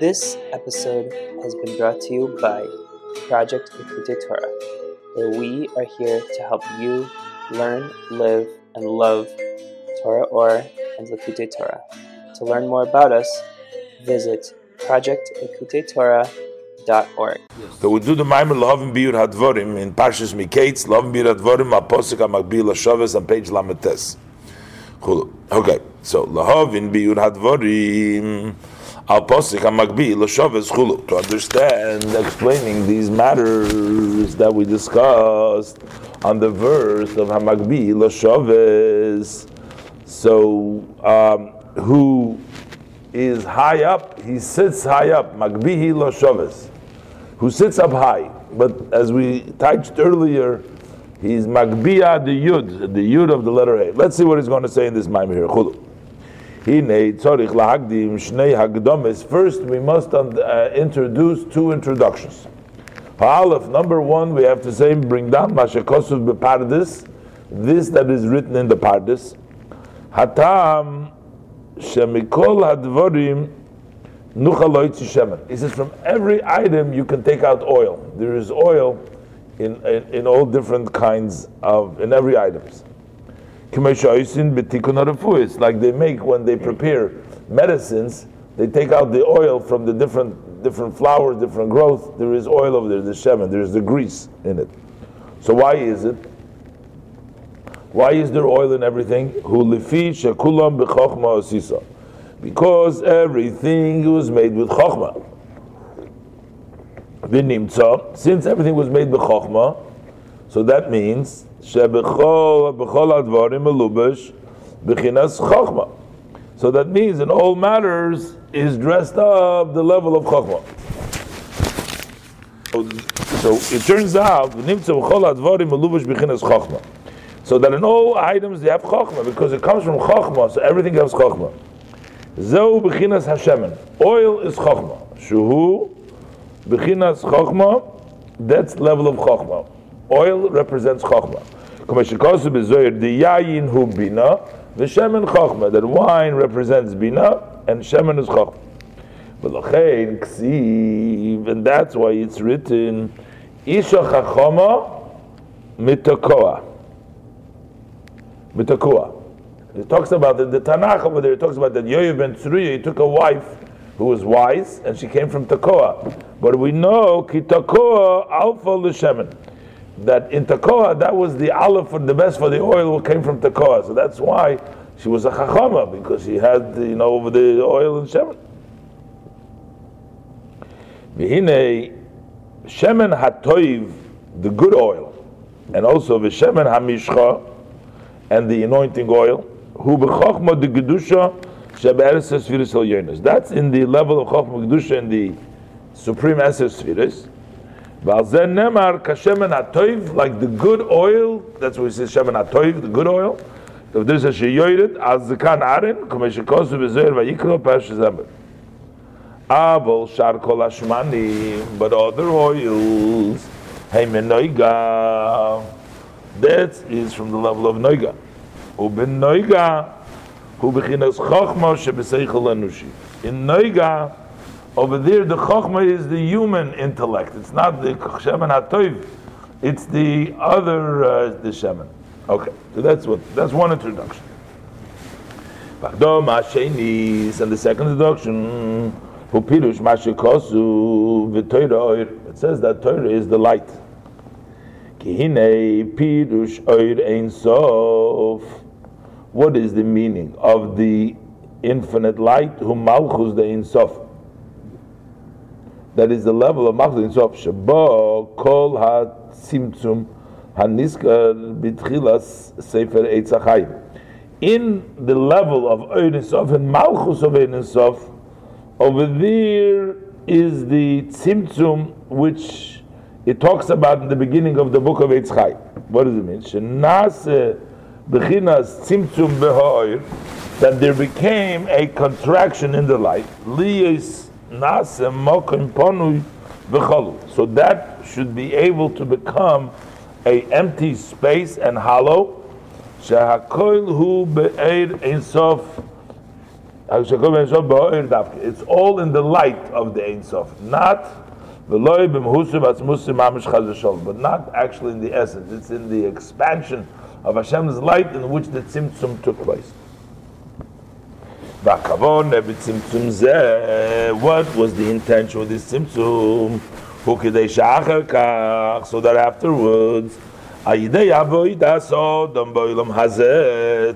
This episode has been brought to you by Project Likkutei Torah, where we are here to help you learn, live, and love Torah Ohr and Likkutei Torah. To learn more about us, visit projectlikkuteitorah.org. So we do the Maimer Lahavim Biur Hadvorim in Parshas Miketz, Lahavim Biur Hadvorim, Aposik HaMakbil HaShavas on page Lametes. Okay, so Lahavim Biur Hadvorim, Aposik HaMakbil HaShavas Chulu. To understand, explaining these matters that we discussed on the verse of HaMakbil HaShavas. So, um, who is high up, he sits high up, Magbihi lo shavis, who sits up high. But as we touched earlier, he's Magbiya the Yud, the Yud of the letter A. Let's see what he's going to say in this Maim here. Chulu. First, we must uh, introduce two introductions. Aleph, number one, we have to say, bring down Mashakosuf Bepardis, this that is written in the Pardis. Hatam Shemikol hadvorim shemen. He says from every item you can take out oil. There is oil in, in, in all different kinds of in every items. Like they make when they prepare medicines, they take out the oil from the different different flowers, different growth. There is oil over there, the shemen. There is the grease in it. So why is it? Why is there oil in everything? Because everything was made with chokhmah. Since everything was made with chokhmah, so that means So that means in all matters is dressed up the level of chokhmah. So it turns out, so that in all items they have chokhmah because it comes from chokhmah, so everything has chokhmah. Zeu b'chinas hashemen. Oil is chokhmah. Shuhu b'chinas chokhmah. That's level of chokhmah. Oil represents chokhmah. The yayin hu bina v'shemen chokhmah. That wine represents bina and shemen is chokhmah. And that's why it's written Isha chachoma mitakoah mitakua. It talks about the, the Tanakh over there. It talks about that Yoav ben Tzruya, he took a wife who was wise, and she came from Tekoa. But we know kitakoa alpha l'shemen. That in Tekoa, that was the olive for the best for the oil came from Tekoa. So that's why she was a chachama because she had you know over the oil and shemen. V'hinei shemen hatoiv, the good oil, and also the shemen hamishcha, and the anointing oil. Hu b'chokhma de gedusha shebe'eres That's in the level of chokhma gedusha in the supreme eses spheres. Nemar kashemen atoiv, like the good oil. That's what we say shemen atoiv, the good oil. If there's a sheyoyret, az zekan aren, kumesh kosu bezoyer vayikro pash zember. Avol shar kol ashmani, but other oils, hey menoiga, that is from the level of Noiga. Uben Noiga, who bechinas Chochma shebeseichel anushi. In Noiga, over there the Chochma is the human intellect. It's not the Shemen HaToiv. It's the other, uh, the Shemen. Okay, so that's what, that's one introduction. And the second introduction, who pirush mashikosu v'toira It says that Torah is the light. Oir ein sof. What is the meaning of the infinite light? Who malchus the ein sof. That is the level of malchus ein sof. Shabo kol ha simtzum haniskar bitchilas sefer eitzachayim. In the level of Ein Sof and Malchus of Ein Sof, over there is the Tzimtzum which it talks about in the beginning of the book of Eitz. What does it mean? Shenase bechinas tzimtzum behoir, that there became a contraction in the light. Liyis So that should be able to become a empty space and hollow. It's all in the light of the Ein Sof, not but not actually in the essence. It's in the expansion of Hashem's light in which the Tzimtzum took place. What was the intention of this Tzimtzum? So that afterwards,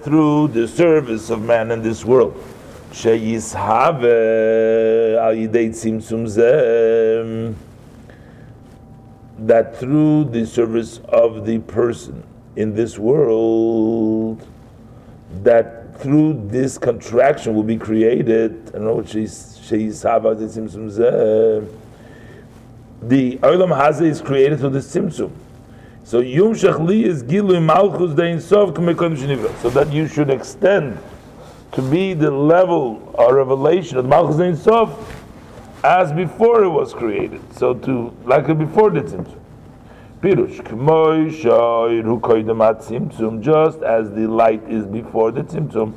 through the service of man in this world, that through the service of the person in this world, that through this contraction will be created. I don't know what she's she's uh, the Olam Hazeh is created through the Simsum. So Yom Shachli is Gilu Malchus Dein Sov So that you should extend to be the level or revelation of Malchus Dein Sov as before it was created. So to like before the Tzimtzum. Pirush, just as the light is before the Tzimtzum,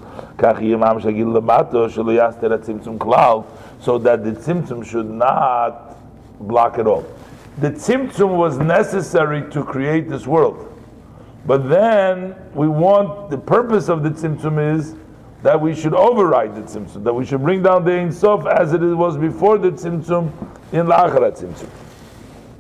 so that the Tzimtzum should not block it all. The Tzimtzum was necessary to create this world. But then we want, the purpose of the Tzimtzum is that we should override the Tzimtzum, that we should bring down the Ein Sof as it was before the Tzimtzum in La'acharat Tzimtzum.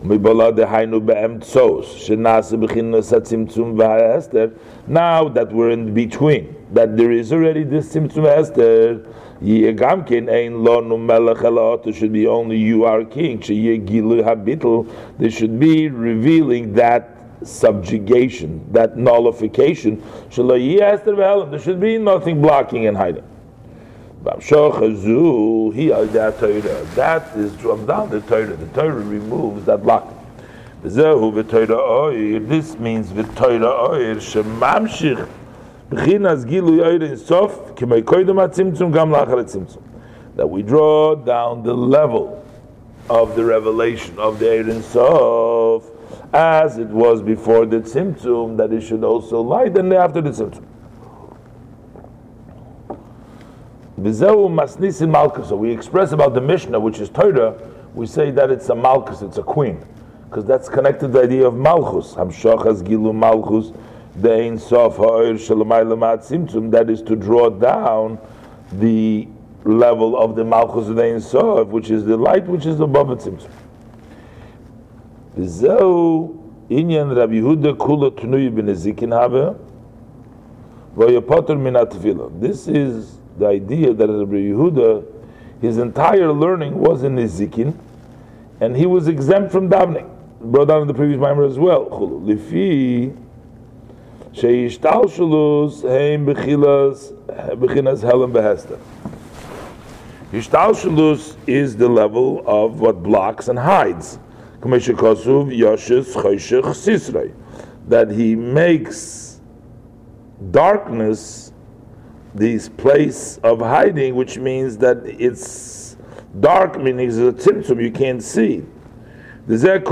Now that we're in between, that there is already this Tzimtzum Esther, there should be only you are king. There should be revealing that subjugation, that nullification. There should be nothing blocking and hiding. That is from down the Torah. The Torah removes that block. This means Torah oir shemamshich b'chinas gilu oir in sof k'mei koydem atzimtzum gam lachar atzimtzum. That we draw down the level of the revelation of the oir in sof as it was before the tzimtzum, that it should also light and after the tzimtzum. So we express about the Mishnah, which is Torah, we say that it's a Malchus, it's a queen. Because that's connected to the idea of Malchus. Hamshachas Gilu Malchus, the Ein Sof Ha'ir Simtzum, that is to draw down the level of the Malchus of the Ein Sof, which is the light, which is above the Tzimtzum. V'zeu inyan Rabbi Yehuda kula tnuyi bin ezikin habe, v'yapoter min This is the idea that Rabbi Yehuda, his entire learning was in Nizikin, and he was exempt from davening. Brought down in the previous mimer as well. Lifi sheishtalshalus heim bechilas bechinas helen behester. Ishtalshalus is the level of what blocks and hides. That he makes darkness this place of hiding, which means that it's dark, meaning it's a tzimtzum, you can't see. That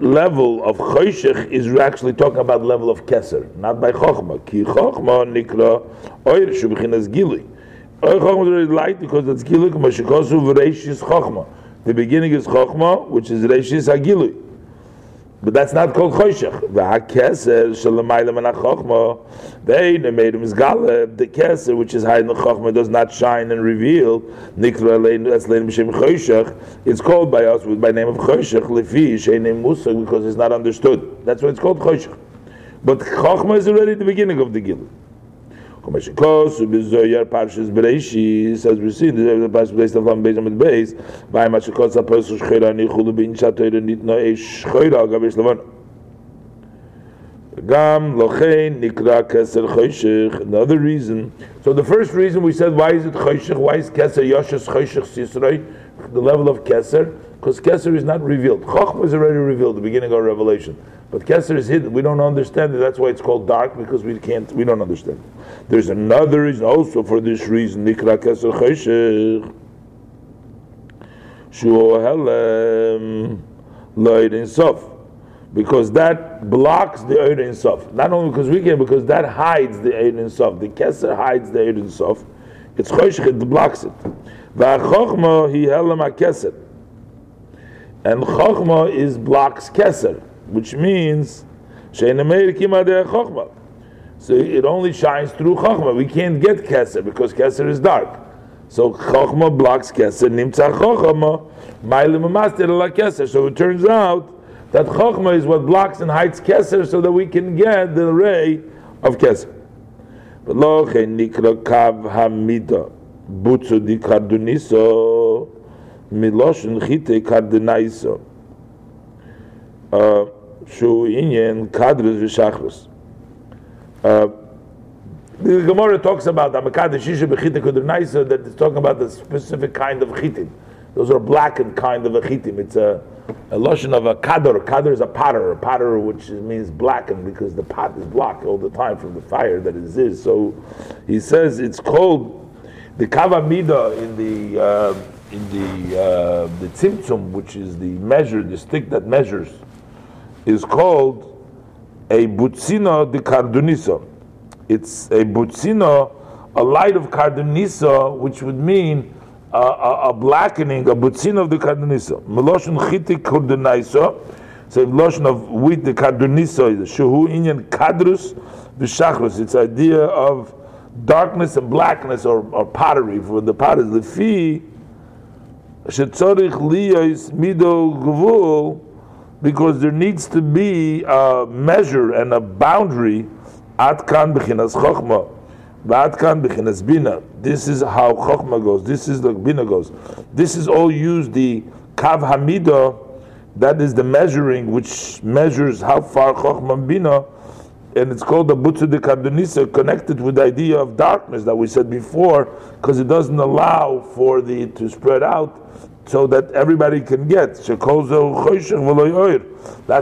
level of choshech is actually talking about level of keser, not by chokhmah. Ki chokhmah nikra oir shu b'chinas gili. Oir chokhmah is already light because that's gili, k'ma shekosu v'reishis chokhmah. The beginning is chokhmah, which is reishis hagili. But that's not called choshech. V'hakeser shalamayla menachokma. They made him galeb. The keser, which is high in the chokma, does not shine and reveal. Nikra leinu b'shem choshech. It's called by us by name of choshech lefi sheinem because it's not understood. That's why it's called choshech. But chokma is already the beginning of the gil. Komeshikos ubizoyar parshas bereishis as we see the of lam by mashikos a person shchira ni chulu bin gavish Gam lochein nikra keser. Another reason. So the first reason we said, why is it choshech? Why is keser yoshes choshech sisrei? The level of keser, because keser is not revealed. Chochmah is already revealed, the beginning of Revelation. But keser is hidden. We don't understand it. That's why it's called dark because we can't. We don't understand. There's another reason also for this reason. Nikra keser choshech. Shuo helem loid in sof because that blocks the Eid in Sof. Not only because we can, because that hides the Eid in Sof. The Keser hides the Eid in Sof. It's Choshech, it blocks it. V'achochma hi helam keser And Chochma is blocks Keser, which means Shein Meir Kima Chochma. So it only shines through Chochma. We can't get Keser because Keser is dark. So Chochma blocks Keser. Nimtza Chochma. Mailim Master Keser. So it turns out that Chokhmah is what blocks and hides Keser so that we can get the ray of Keser. But nikra kav hamida butzu di chite kardinaiso uh, shu kadrus v'shachros. Uh, the Gemara talks about the Amakad Shisha Bechita Kudrnaisa that it's talking about the specific kind of chitim. Those are blackened kind of a chitim. It's a a lotion of a kador. Kador is a potter, a potter which means blackened because the pot is blocked all the time from the fire that it is. So he says it's called the kavamida in the uh, in the uh, the tzimtzum, which is the measure, the stick that measures, is called a butzina de cardunisa. It's a butzina, a light of cardunisa, which would mean a, a, blackening, a butzin of the kardonisa. Meloshon chiti kardonisa, so meloshon of wheat, the kardonisa, shehu inyan kadrus v'shachrus. It's idea of darkness and blackness or, or pottery. For the pot is lefi shetzorich liyos mido gvul, because there needs to be a measure and a boundary at kan b'chinas chokhmah. This is how Chokhmah goes. This is the Bina goes. This is all used the Kav Hamida, that is the measuring which measures how far Chokhmah Bina, and it's called the Butsu de Kardunisa, connected with the idea of darkness that we said before, because it doesn't allow for the to spread out so that everybody can get. That's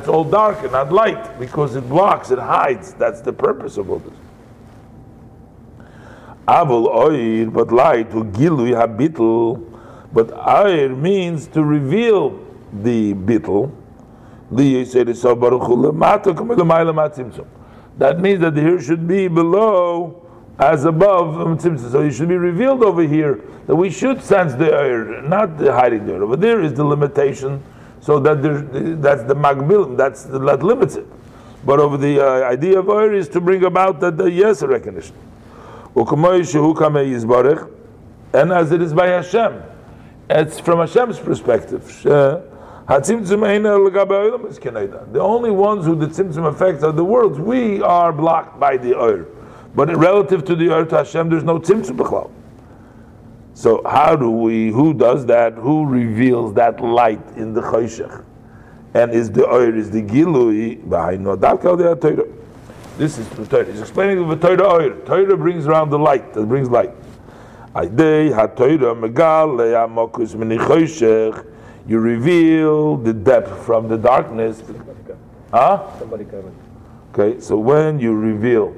all dark and not light because it blocks, it hides. That's the purpose of all this. Avol oir, but light, who gilui habitl, but oir means to reveal the bitl. That means that the hair should be below as above. So it should be revealed over here that we should sense the air, not the hiding there. Over there is the limitation, so that that's the magbil, that's the, that limits it. But over the uh, idea of air is to bring about that the yes recognition and as it is by Hashem. It's from Hashem's perspective. The only ones who the tzimtzum affects are the worlds. We are blocked by the Ur. But relative to the to Hashem, there's no tzimtzum b'chlal. So how do we, who does that? Who reveals that light in the Choshech? And is the Ur, is the Gilui, behind no Torah. This is the Torah. He's explaining the Torah oir. Torah brings around the light. That brings light. You reveal the depth from the darkness. Huh? Somebody coming. Okay, so when you reveal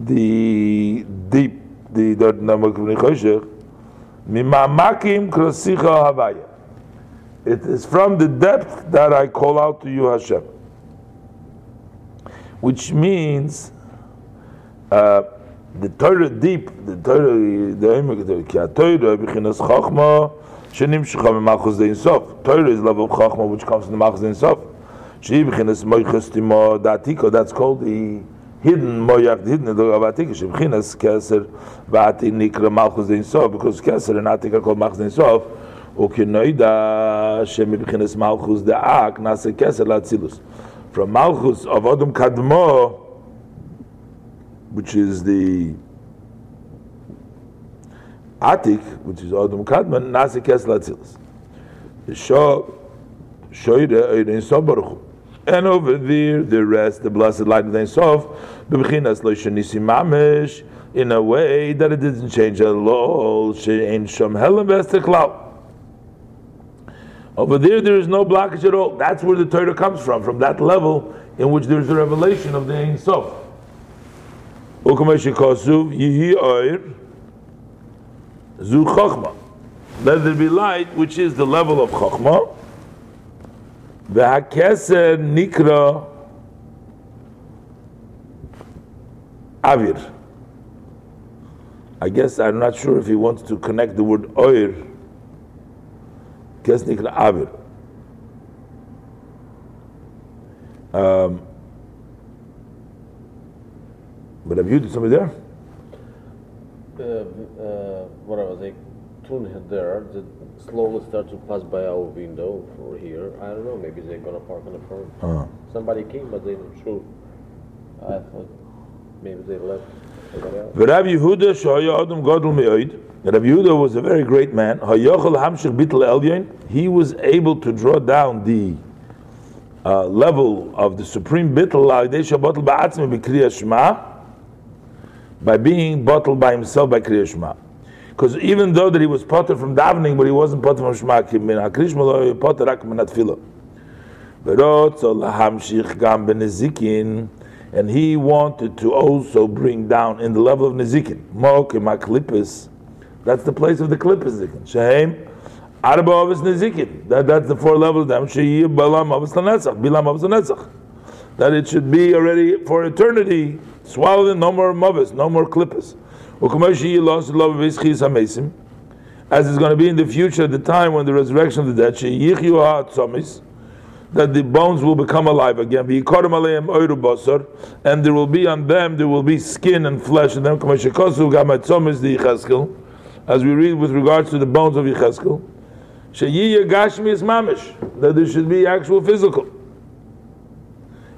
the deep, the the it is from the depth that I call out to you, Hashem which means uh, the Torah deep, the Torah, the Emek, ki Torah b'chinas chachma shenim shecham malchus de insof. Torah is love of chachma which comes from the malchus de insof. She b'chinas moichus timo datiko. That's called the hidden moyach, the hidden of atika. She b'chinas keser v'ati nikra malchus de insof because keser and atika are called malchus de insof. וכנוידע שמבחינת מלכוס דאק נעשה כסר לאצילוס from Malchus of Adam Kadmo, which is the Atik, which is Adam Kadman, Nasi Kesla Tzilis. The Shah Shoyre Eirin Sobaruchu. And over there, the rest, the blessed light of the Sof, b'bechinas lo shenisi mamish, in a way that it didn't change at all. She'ein shom helam v'ester Over there, there is no blockage at all. That's where the Torah comes from, from that level in which there is a revelation of the Ein Sof. Let there be light, which is the level of Chochma. V'hakeser nikra avir. I guess I'm not sure if he wants to connect the word oir. Kes nikra avir. Um, but have you, somebody there? Uh, uh, what was like, tune there, that slowly start to pass by our window for here. I don't know, maybe they're gonna park on the front. Uh, Somebody came, but they didn't show. I thought maybe they left. Rabbi Yehuda shaya adam gadol me'oid. Rabbi Yehuda was a very great man. Hayachal hamshich bitl elyon. He was able to draw down the uh, level of the supreme bitl la'idei shabatel ba'atzmi b'kriyas shema by being bottled by himself by kriyas shema. Because even though that he was potter from davening, but he wasn't potter from shema, ki min hakrish malo potter rak min atfila. V'rotzo lahamshich gam b'nezikin, and he wanted to also bring down in the level of nezikin. Mok klippus, that's the place of the klippus zikin. Shehem arba avos nezikin. That that's the four levels of them. Sheyi balam avos lanetzach, bilam avos lanetzach. That it should be already for eternity swallowed in no more mavis, no more klippus. As is going to be in the future, at the time when the resurrection of the dead, that the bones will become alive again. And there will be on them, there will be skin and flesh in them. As we read with regards to the bones of Yecheskel, that there should be actual physical.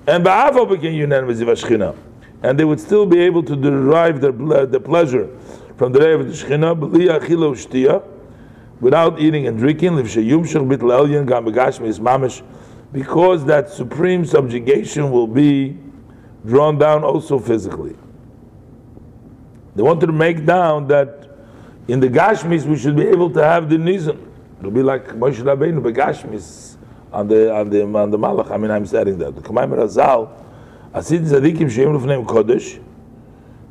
And and they would still be able to derive their, their pleasure from the day of the Shekhinah, without eating and drinking, because that supreme subjugation will be drawn down also physically. They wanted to make down that in the Gashmis we should be able to have the Nizam. It'll be like Moshe Rabbeinu, Gashmis on the on the on the Malach. I mean, I'm saying that the Kamayim Razal Asid tzadikim sheim lefneim kodesh,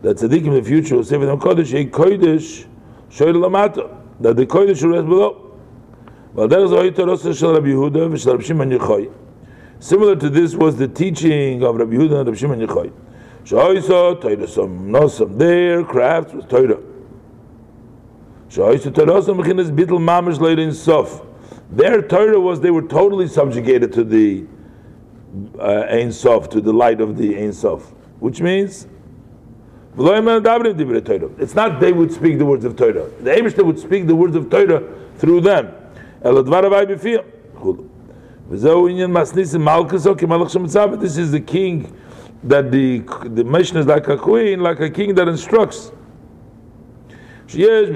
that tzadikim in the future will for them kodesh, a kodesh shoyl lamata, that the kodesh will rest below. Similar to this was the teaching of Rabbi Yehuda and Rabbi Shimon Yechoy. Shoyso Torah nosam there crafts was Torah. Shoyso Torah mechinas bittel mamish later in Sof. Their Torah was they were totally subjugated to the uh, Ein Sof, to the light of the Ein Sof, which means it's not they would speak the words of Torah. The Abishter would speak the words of Torah through them. This is the king that the the mission is like a queen, like a king that instructs. There's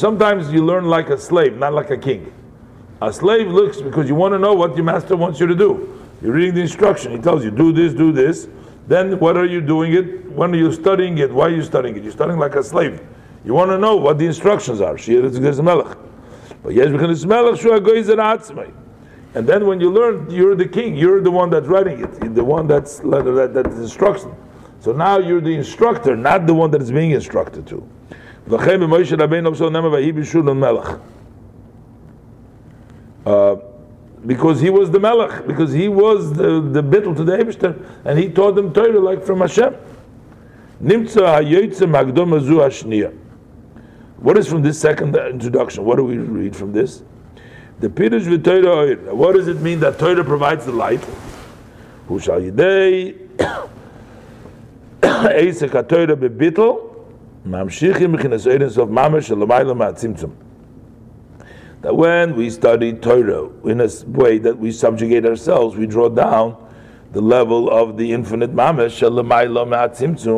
sometimes you learn like a slave, not like a king. A slave looks because you want to know what your master wants you to do. You're reading the instruction. He tells you, do this, do this. Then what are you doing it? When are you studying it? Why are you studying it? You're studying like a slave. You want to know what the instructions are. And then when you learn, you're the king. You're the one that's writing it. The one that's that, that's instruction. So now you're the instructor, not the one that is being instructed to. Uh, because he was the Melech, because he was the, the bittel to the Eberster, and he taught them Torah like from Hashem. What is from this second introduction? What do we read from this? The Pirush v'Torah What does it mean that Torah provides the light? Who shall yidei eisek ha-Torah bebittel mamshichim mechinas eidens of mamash shalamayla ma'atzimtzum that when we study Torah in a way that we subjugate ourselves, we draw down the level of the infinite mamash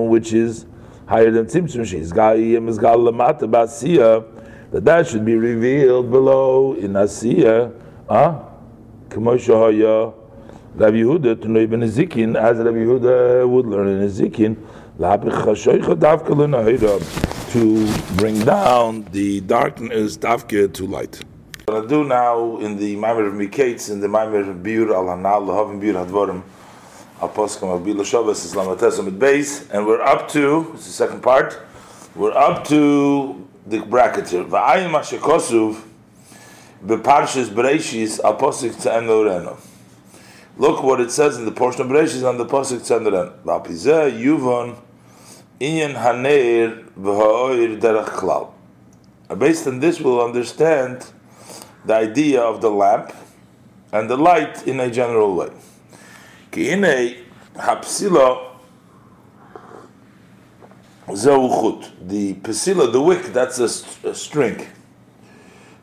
which is higher than tzimtzum. That that should be revealed below in asiya Huh? Ah, Rabbi Yehuda to know ibn Ezekiel, as Rabbi Yehuda would learn in Nezikin, to bring down the darkness davke to light. What I do now in the Maimer of Miketz, in the Maimer of Biur al Hanal, Lahavim Biur Hadvorim, Al Poskim Al Bila Shabbos, Islam Atesam Beis, and we're up to, is the second part, we're up to the bracket here. Va'ayim Hashekosuv, Beparshis Bereishis, Al Posik Tzem Loreno. Look what it says in the portion of Bereshis on the Posik Tzem Loreno. Va'pizeh Yuvon, Inyan Haneir V'ha'oir Derech Klal. Based on this, we'll understand the idea of the lamp and the light in a general way. Ki hapsila zeuchut. The pesila, the wick, that's a, a string.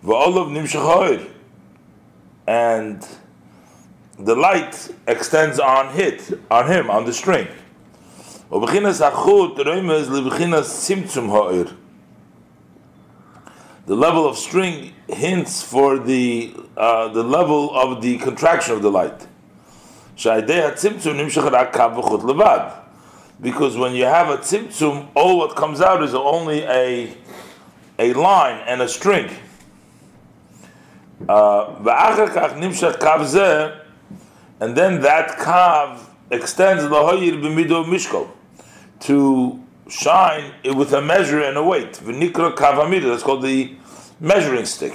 Va'olav nimshachayr. And the light extends on it, on him, on the string. ובחינת החוט רמז לבחינת צמצום העיר. The level of string hints for the uh, the level of the contraction of the light. Because when you have a tzimtzum, all what comes out is only a a line and a string. Uh, and then that kav extends to shine it with a measure and a weight. V'nikra kavamida, that's called the measuring stick.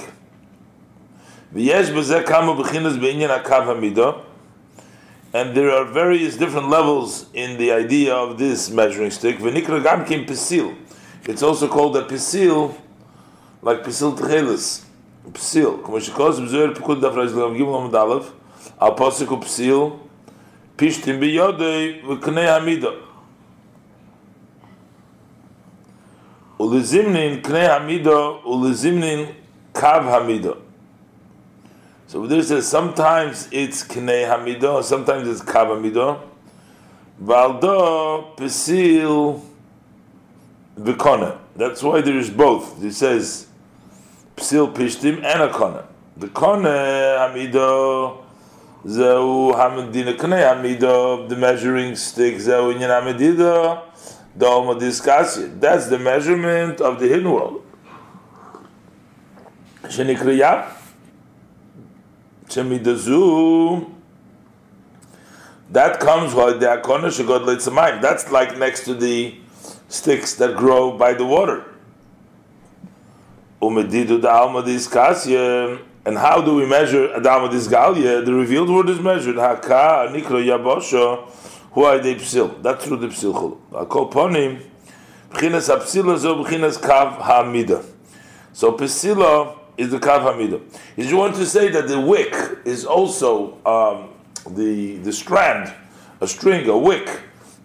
V'yesh b'zeh b'chinas b'inyan ha'kav and there are various different levels in the idea of this measuring stick. V'nikra gamkim pisil. It's also called a pisil, like pisil tchelis. Pisil. Como shekos b'zoyer pekud daf reiz l'am gimel amad al posik pisil, pishtim b'yodei v'knei hamidah. Ulizimnin knei hamido ulizimnin kav hamido. So there says sometimes it's knei hamido, sometimes it's kav hamido. Valdo pesil v'kona. That's why there is both. It says psil pishtim and a kona. The kona hamido zeu hamidina knei hamido, the measuring stick zeu inyan hamidido. Dolma Diskasya. That's the measurement of the hidden world. Shenikriya. Shemidazu. That comes while the akona shagod leitzamayim. That's like next to the sticks that grow by the water. Umedidu da alma diskasya. And how do we measure Adama Disgalia? The revealed word is measured. Haka nikro yabosho who are the psil? That's through the psil chulu. Akol ponim, b'chinas hapsila zo b'chinas kav hamida. So psila is the kav hamida. Is you want to say that the wick is also um, the the strand, a string, a wick,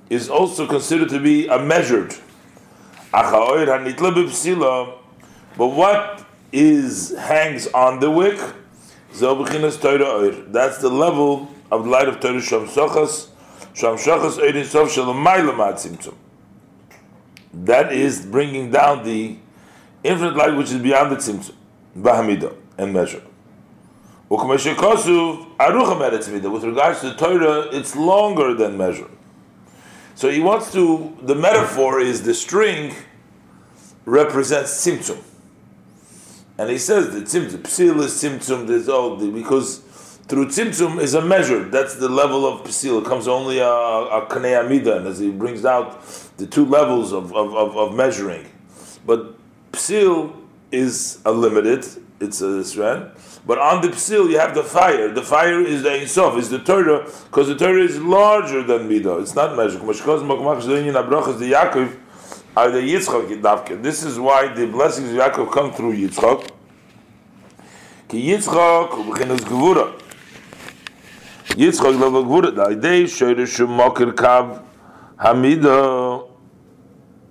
is also considered to be a measured. But what is hangs on the wick? That's the level of the light of Torah Shem Sochas that is bringing down the infinite light which is beyond the tzimtzum, bahamida, and measure. With regards to the Torah, it's longer than measure. So he wants to, the metaphor is the string represents tzimtzum. And he says the tzimtzum, psil is tzimtzum, there's all, because through tzimtzum is a measure. That's the level of psil. It comes only a, a kanei amida, and as he brings out the two levels of, of, of, of measuring. But psil is a limited. It's a strand. But on the psil you have the fire. The fire is the insof, is the Torah, because the Torah is larger than midah. It's not measured. This is why the blessings of Yaakov come through Yitzchak. Ki Yitzchak. Yitzchak lo v'gvura, the idea shoyre shu mokir kav hamida,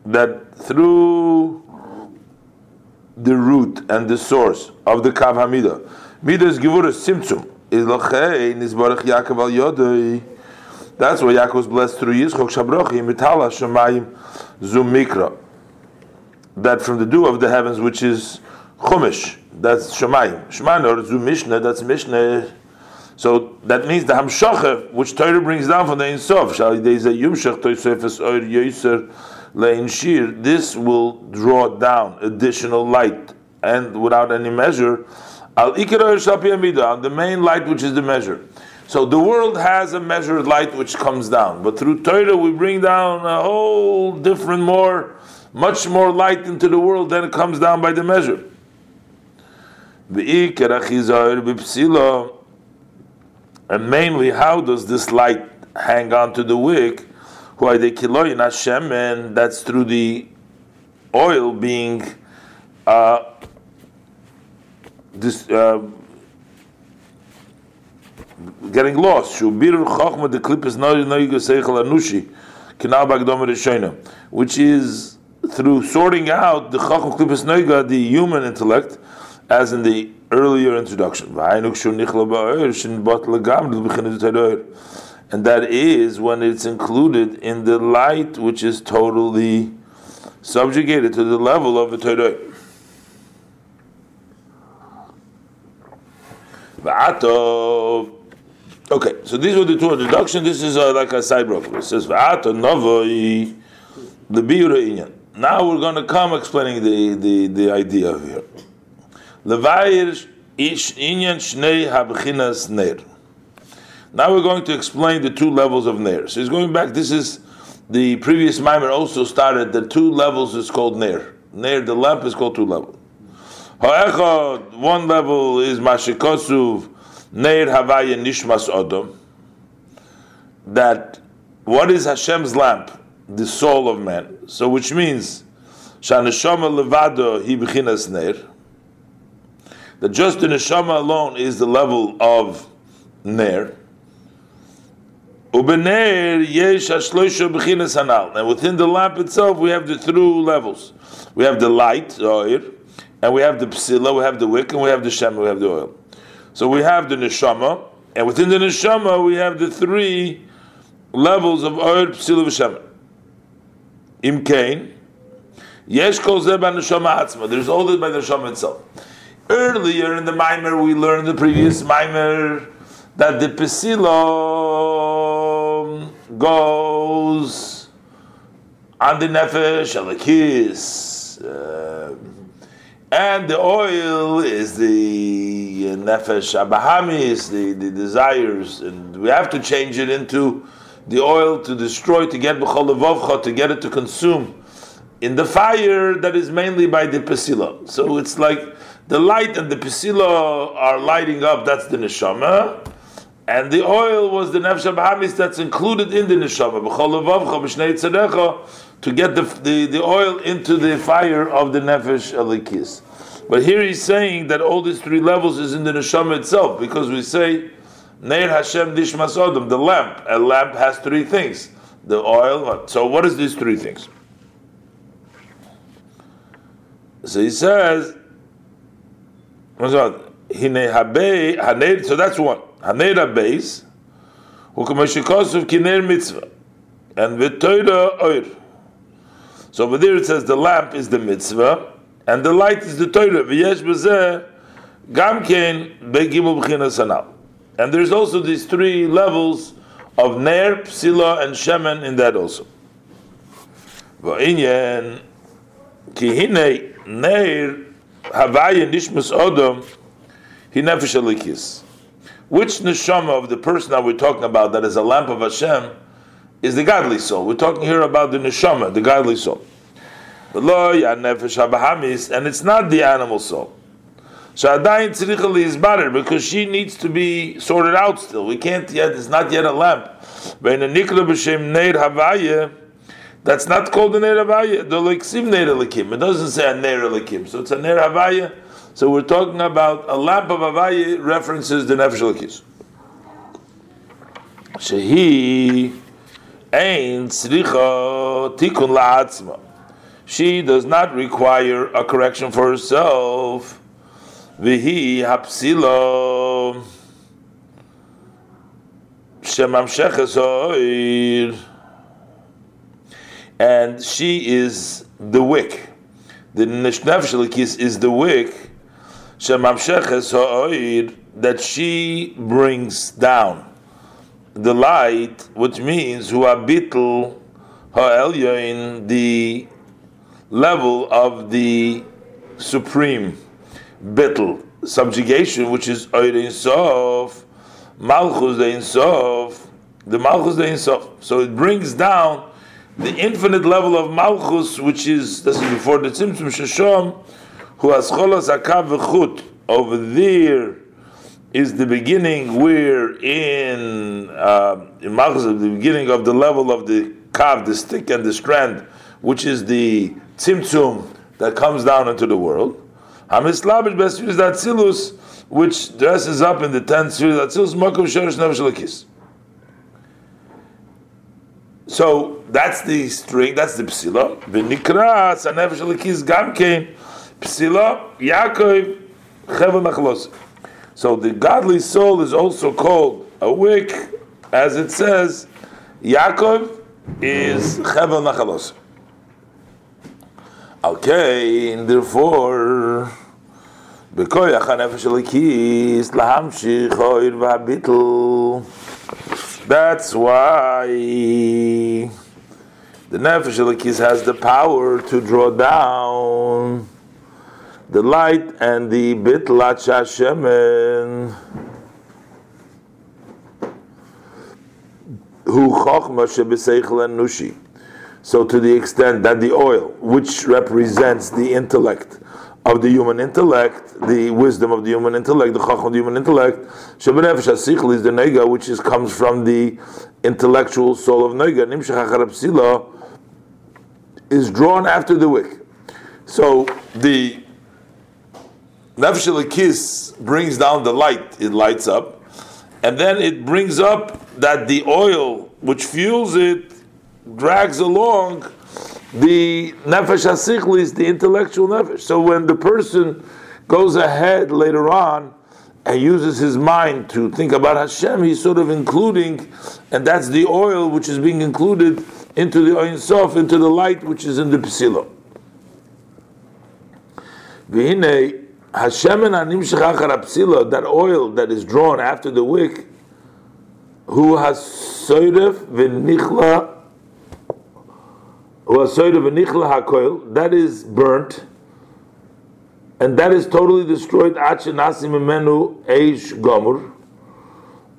that through the root and the source of the kav hamida, midas gevura simtzum, is lochei nizbarach Yaakov al yodoi, that's why Yaakov was blessed through Yitzchak Shabrochi, mitala shemayim zum mikra, that from the dew of the heavens, which is chumash, That's Shemayim. Shemayim or Zu Mishnah, that's Mishnah. So that means the Hamshacha, which Torah brings down from the Ein Sof, this will draw down additional light and without any measure. Al the main light which is the measure. So the world has a measured light which comes down, but through Torah we bring down a whole different, more, much more light into the world than it comes down by the measure. And mainly, how does this light hang on to the wick? And that's through the oil being uh, this, uh, getting lost. Which is through sorting out the chachma klippus noiga, the human intellect, as in the earlier introduction. And that is when it's included in the light which is totally subjugated to the level of the Torah. Okay, so these were the two introductions. This is uh, like a side broker. It says V'ato novoi the inyan. Now we're going to come explaining the, the, the idea here. Levayir inyan shnei habchinas ner. Now we're going to explain the two levels of ner. So he's going back. This is the previous mimer also started. The two levels is called ner. Ner, the lamp is called two levels. Ha'echad, one level is mashikosuv ner havaya nishmas odom. That what is Hashem's lamp? The soul of man. So which means shaneshama levado hi b'chinas ner that just the neshama alone is the level of ner. Ubener yesh ashloisha b'chinas hanal. And within the lamp itself, we have the through levels. We have the light, oil, and we have the psila, we have the wick, and we have the shema, we have the oil. So we have the neshama, and within the neshama, we have the three levels of oil, psila, v'shema. Imkain, yesh kol zeh neshama atzma. There's all this by the neshama itself. Earlier in the mimer, we learned the previous mimer that the pesilo goes on the nefesh alakis, uh, and the oil is the nefesh abahamis, the, the desires, and we have to change it into the oil to destroy, to get b'chol to get it to consume in the fire that is mainly by the pesila. So it's like the light and the pisila are lighting up, that's the neshama. And the oil was the nefesh bahamis that's included in the neshama. To get the, the, the oil into the fire of the nefesh alikis. But here he's saying that all these three levels is in the neshama itself, because we say, Neir Hashem Dishmas Odom, the lamp. A lamp has three things. The oil. So what is these three things? So he says, so that's one. Haner base, ukamashikosuv kiner mitzvah, and v'toira oir. So over there it says the lamp is the mitzvah, and the light is the Torah. V'yesh b'zeh gam ken begimul b'chinas. And there's also these three levels of ner, psila, and shemen in that also. V'inyen ki hine ner Havaya Nishmas Odom, he nefesh alikis. Which neshama of the person that we're talking about that is a lamp of Hashem is the godly soul. We're talking here about the neshama, the godly soul. The lo ya nefesh habahamis, and it's not the animal soul. So Adayin tzricha is better because she needs to be sorted out still. We can't yet. It's not yet a lamp. When a nikla b'shem neir havaya that's not called a Ner Havaya. Elikim. It doesn't say a Ner Elikim. So it's a Ner Havaya. So we're talking about a lamp of Havaya references the Nefesh Elikis. Shehi Ein Tzricha Tikun La'atzma. She does not require a correction for herself. Vihi Hapsilo Shemam Sheches Oir and she is the wick. The nefesh is the wick. That she brings down the light, which means hu abitl ha'elyoin, the level of the supreme bitl, subjugation, which is oir insof, malchus de insof, the malchus de insof. So it brings down the infinite level of malchus, which is this is before the tzimtzum sheshom, who has cholas akav v'chut. Over there is the beginning. We're in uh, in malchus, the beginning of the level of the kav, the stick and the strand, which is the tzimtzum that comes down into the world. Hamislabish that silus, which dresses up in the series that silus makom shorish nefesh So that's the string, that's the psila. V'nikra sanefesh lekis gam kein psila Yaakov chevel nachlos. So the godly soul is also called a wick, as it says, Yaakov is chevel nachalos. Okay, and therefore, בכויח הנפש הליקיס להמשיך אויר והביטל. That's why the Nefesh Elikis has the power to draw down the light and the Bitlat Shashemen. Who Chochma Shebeseichel and Nushi. So, to the extent that the oil, which represents the intellect of the human intellect, the wisdom of the human intellect, the chacham of the human intellect, shebenefesh hasichel is the nega, which is comes from the intellectual soul of nega. Nimshach psila is drawn after the wick. So the nefesh kiss brings down the light; it lights up, and then it brings up that the oil which fuels it drags along the nefesh hasichli is the intellectual nefesh. So when the person goes ahead later on and uses his mind to think about Hashem, he's sort of including, and that's the oil which is being included into the Ein Sof, into the light which is in the Psilo. V'hinei, Hashem and Anim Psilo, that oil that is drawn after the wick, who has soidef v'nichla that is burnt, and that is totally destroyed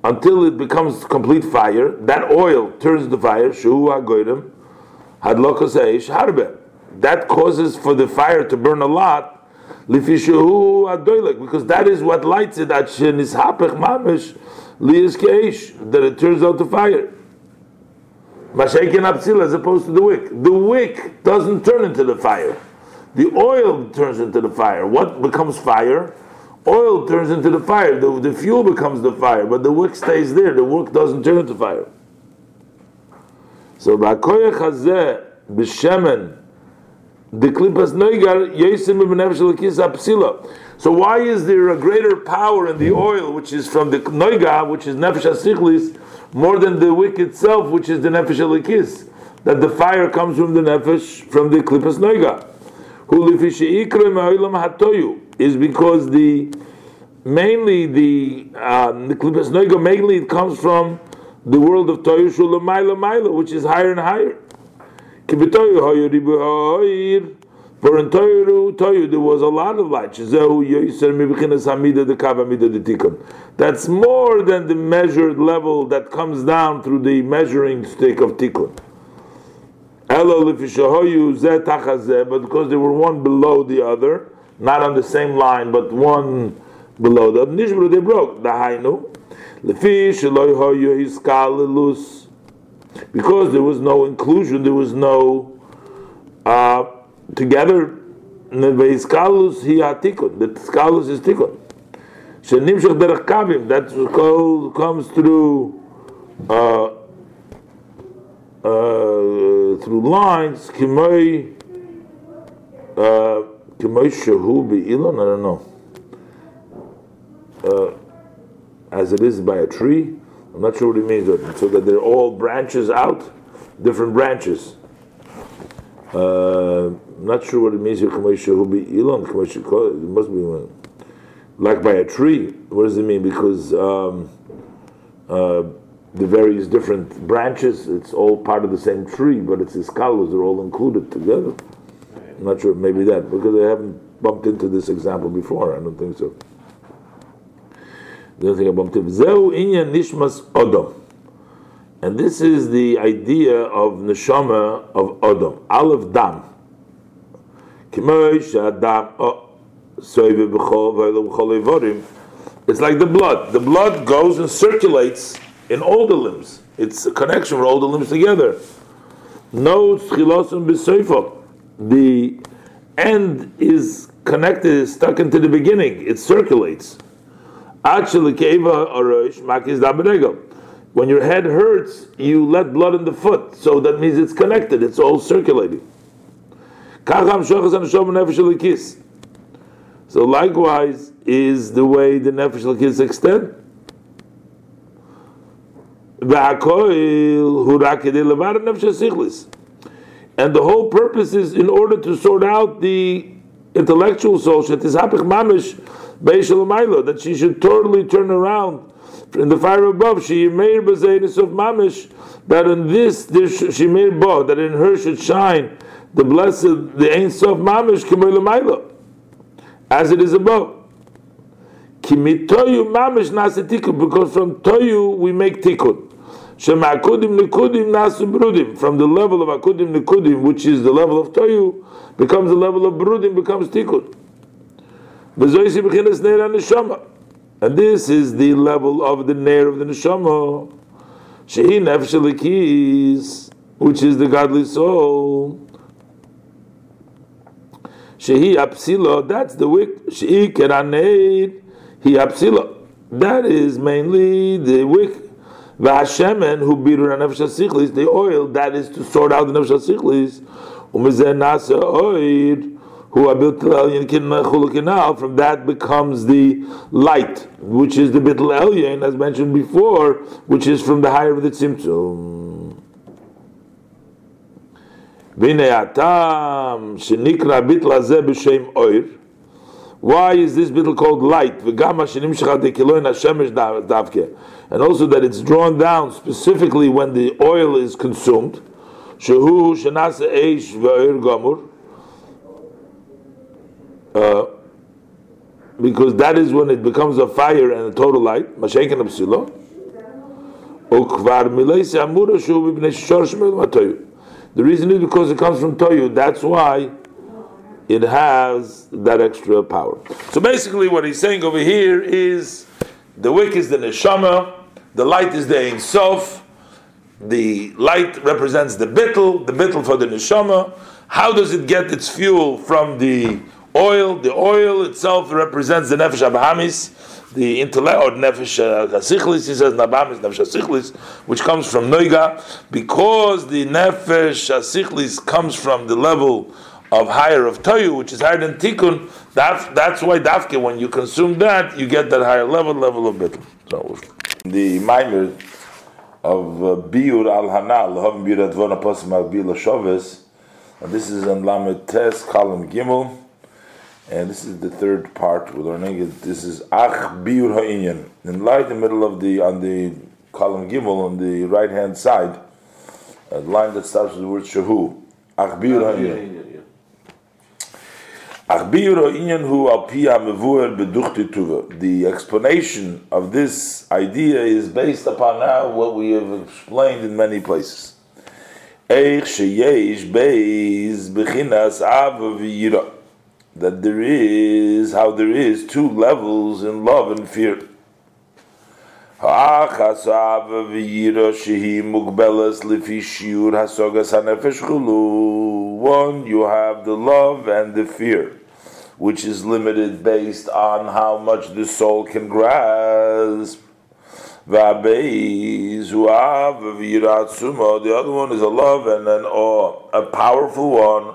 until it becomes complete fire. That oil turns the fire. That causes for the fire to burn a lot. Because that is what lights it. That it turns out to fire. Mashaikin Apsil as opposed to the wick. The wick doesn't turn into the fire. The oil turns into the fire. What becomes fire? Oil turns into the fire. The, the fuel becomes the fire, but the wick stays there. The wick doesn't turn into fire. So Ba'koyach Hazeh B'Shemen the klipas noigar yesim apsila. So why is there a greater power in the oil, which is from the noiga, which is nefesh asichlis, more than the wick itself, which is the nefesh alikis? That the fire comes from the nefesh, from the klipas noiga. is because the mainly the um, klipas noiga mainly it comes from the world of toyu shulamaila which is higher and higher. For in Toyu, Toyu, there was a lot of light. That's more than the measured level that comes down through the measuring stick of Tikkun. But because they were one below the other, not on the same line, but one below the other, they broke. The Hainu because there was no inclusion, there was no uh, together. The tikun. The skalus is tikun. Shenimshach derech kavim. That called comes through uh, uh, through lines. Kimoi uh, kimoi shehu be'ilon. I don't know. Uh, as it is by a tree. I'm not sure what it means, so that they're all branches out, different branches. Uh, I'm not sure what it means here. It must be one. like by a tree. What does it mean? Because um, uh, the various different branches, it's all part of the same tree, but it's scholars are all included together. I'm not sure, maybe that, because I haven't bumped into this example before. I don't think so. The other thing I bumped into Zeu nishmas odom. And this is the idea of neshama of odom. Aleph dam. It's like the blood. The blood goes and circulates in all the limbs. It's a connection for all the limbs together. No The end is connected, is stuck into the beginning. It circulates. Actually. When your head hurts, you let blood in the foot, so that means it's connected. It's all circulating. So likewise is the way the nefesh lakis extend. And the whole purpose is in order to sort out the intellectual soul, that she should totally turn around in the fire above. She made of mamish that in this she made both that in her should shine the blessed the Ein Sof mamish k'mei as it is above. Kimitoyu mamish nasa tikkun, because from toyu we make tikkun. Shemakudim nikudim nasu brudim. From the level of akudim nikudim, which is the level of toyu, becomes the level of brudim, becomes tikkun. And this is the level of the nair of the neshama. Shehi nefesh which is the godly soul. Shehi apsilo, that's the wick. Shehi keraneid, he apsilo. That is mainly the wick. V'hashemen who biru nefesh sichlis, the oil that is to sort out the nefesh sichlis. Umizen nasa oid, who elyon From that becomes the light, which is the bitl elyon, as mentioned before, which is from the higher of the tzimtzum. Why is this bitl called light? And also that it's drawn down specifically when the oil is consumed. Uh, because that is when it becomes a fire and a total light. Mashenken. The reason is because it comes from Toyu. That's why it has that extra power. So basically, what he's saying over here is the wick is the neshama, the light is the Ein Sof, the light represents the bittel, the bittel for the neshama. How does it get its fuel from the oil? The oil itself represents the nefesh abahamis the intellect or nefesh hasichlis, he says nabamis nefesh hasichlis, which comes from noiga, because the nefesh hasichlis comes from the level of higher of toyu, which is higher than tikkun. That, that's why dafke when you consume that, you get that higher level level of bittul. So the minor of uh, biur al hanal lahavim biur posim al biur shoves. This is in Lamed Tes, column Gimel. And this is the third part we're learning. This is Ach Biur Ha'inyan. In light, in the middle of the, on the column Gimel, on the right hand side, a line that starts with the word Shahu. Ach Biur Ha'inyan. Ach Biur Ha'inyan hu al pia mevuer beduchti tuva. The explanation of this idea is based upon now what we have explained in many places. Eich sheyesh beis bechinas av v'yirah that there is how there is two levels in love and fear. One, you have the love and the fear, which is limited based on how much the soul can grasp. The other one is a love and an awe, a powerful one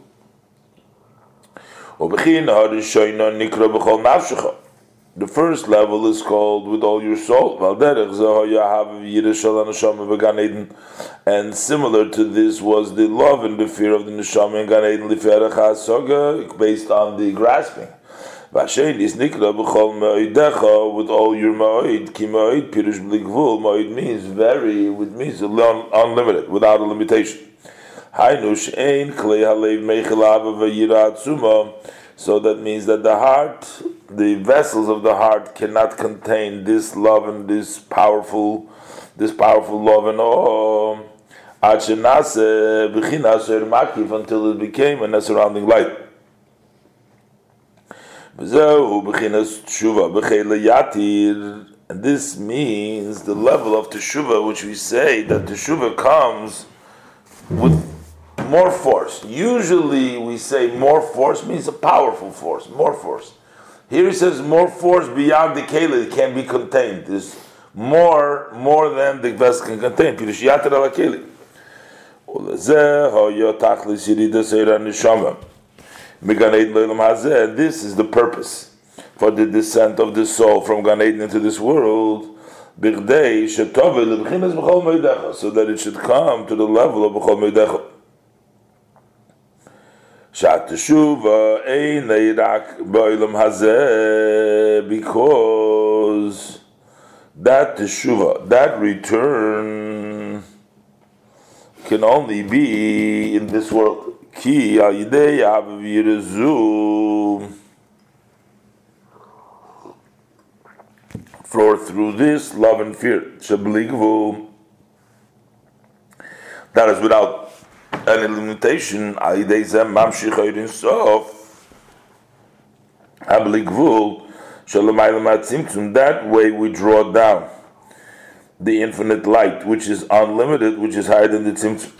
The first level is called with all your soul. And similar to this was the love and the fear of the neshama in Gan Eden based on the grasping. with all your ma'oid. Ki ma'oid pirush means very, with means unlimited, without a limitation. So that means that the heart the vessels of the heart cannot contain this love and this powerful, this powerful love and oh, until it became a surrounding light. And this means the level of teshuva, which we say that teshuva comes with more force. Usually, we say more force means a powerful force, more force. Here he says more force beyond the keli can be contained. There's more, more than the vessel can contain. Keli. This is the purpose for the descent of the soul from Gan Eden into this world, so that it should come to the level of B'chol Meidecha. Shat teshuva ein rak boilam hazeh because that teshuva, that return can only be in this world. Ki for through this love and fear. That is without any limitation, I days and Mamshechayrin sof, Ablikvul, Shalemayla Matzimtu. that way we draw down the infinite light, which is unlimited, which is higher than the tzimtzum.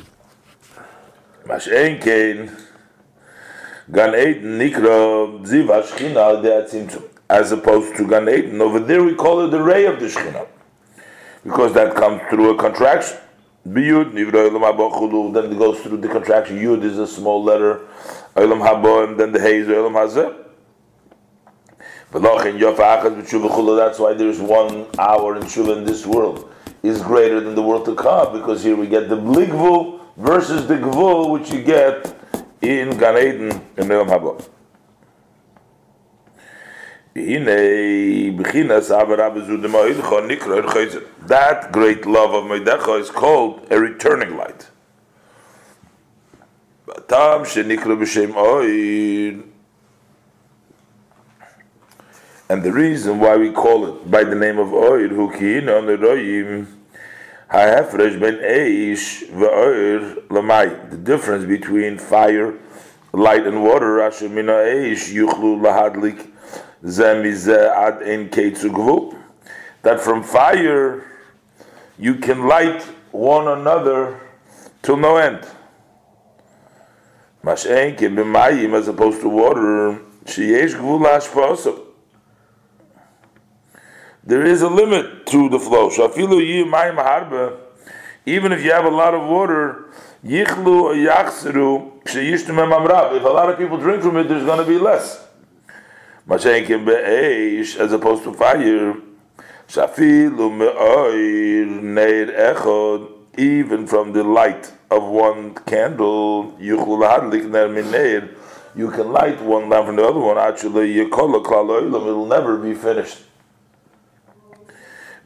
Gan Eden Nikra Ziva Shchina de as opposed to Gan Eden. Over there we call it the ray of the Shchina, because that comes through a contraction. Biyud. Then it goes through the contraction. Yud is a small letter. Olam Haba, and then the Hey is Olam Hazeh. That's why there is one hour in Shuva in this world is greater than the world to come because here we get the Bligvul versus the Gvul which you get in Gan Eden in Olam Haba. That great love of Meidecha is called a returning light. And the reason why we call it by the name of Oir, who on the Royim, the difference between fire, light, and water, that from fire you can light one another till no end. As opposed to water, there is a limit to the flow. Even if you have a lot of water, if a lot of people drink from it, there's going to be less. Mashenkim be'eish, as opposed to fire. Shafilu me'oir neir echod, even from the light of one candle, yuchul hadlik ner min you can light one lamp from the other one, actually, yikola klal it'll never be finished.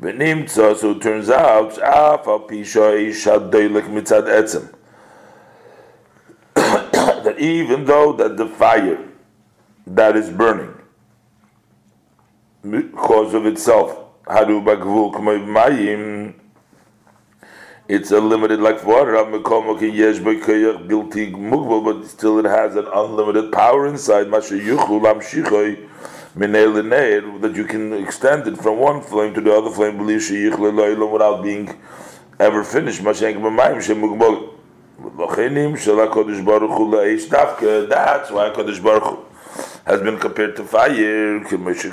V'nimtza, so it turns out, af al pisha ishad mitzad etzem. That even though that the fire that is burning Chozov itself. Hadu bagvul kmoi mayim, It's a limited like water. Rav mekol mokin yesh boi koyach bilti mugvul, but still it has an unlimited power inside. Masha yuchu lam shichoi minei linei, that you can extend it from one flame to the other flame, believe she yichle without being ever finished. Masha yank b'mayim she mugvul. Lochinim shalakodish baruchu la ish dafke, that's why kodish baruchu. Has been compared to fire. Kashay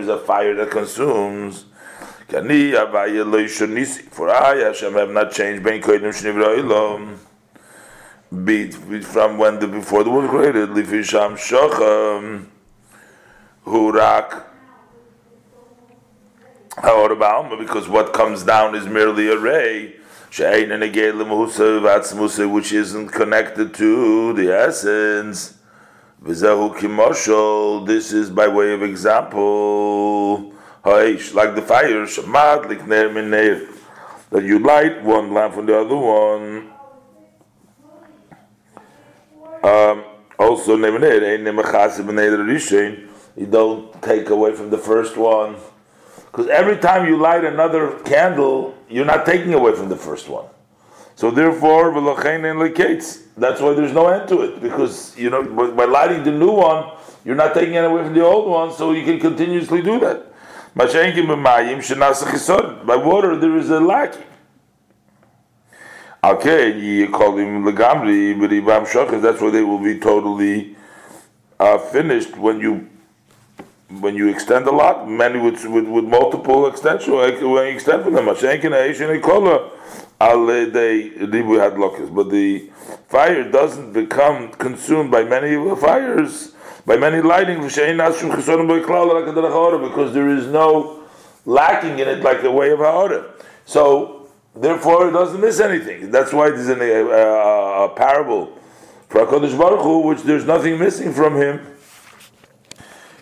is a fire that consumes. For I Hashem have not changed. Beat from when the before the world created. Lifisham shocham hurak. Because what comes down is merely a ray which isn't connected to the essence. This is by way of example. Like the fire, that you light one lamp from the other one. Um, also, you don't take away from the first one. Because every time you light another candle, you're not taking away from the first one. So therefore, that's why there's no end to it. Because you know, by lighting the new one, you're not taking it away from the old one, so you can continuously do that. By water, there is a lacking. Okay, you call him legamri, but that's why they will be totally uh, finished when you when you extend a lot, many with with, with multiple extension, when you extend from them, we had locusts, but the fire doesn't become consumed by many fires, by many lighting, because there is no lacking in it like the way of Ha'ara. So, therefore, it doesn't miss anything. That's why there's a, a, uh, uh, a parable for Baruch Hu, which there's nothing missing from him.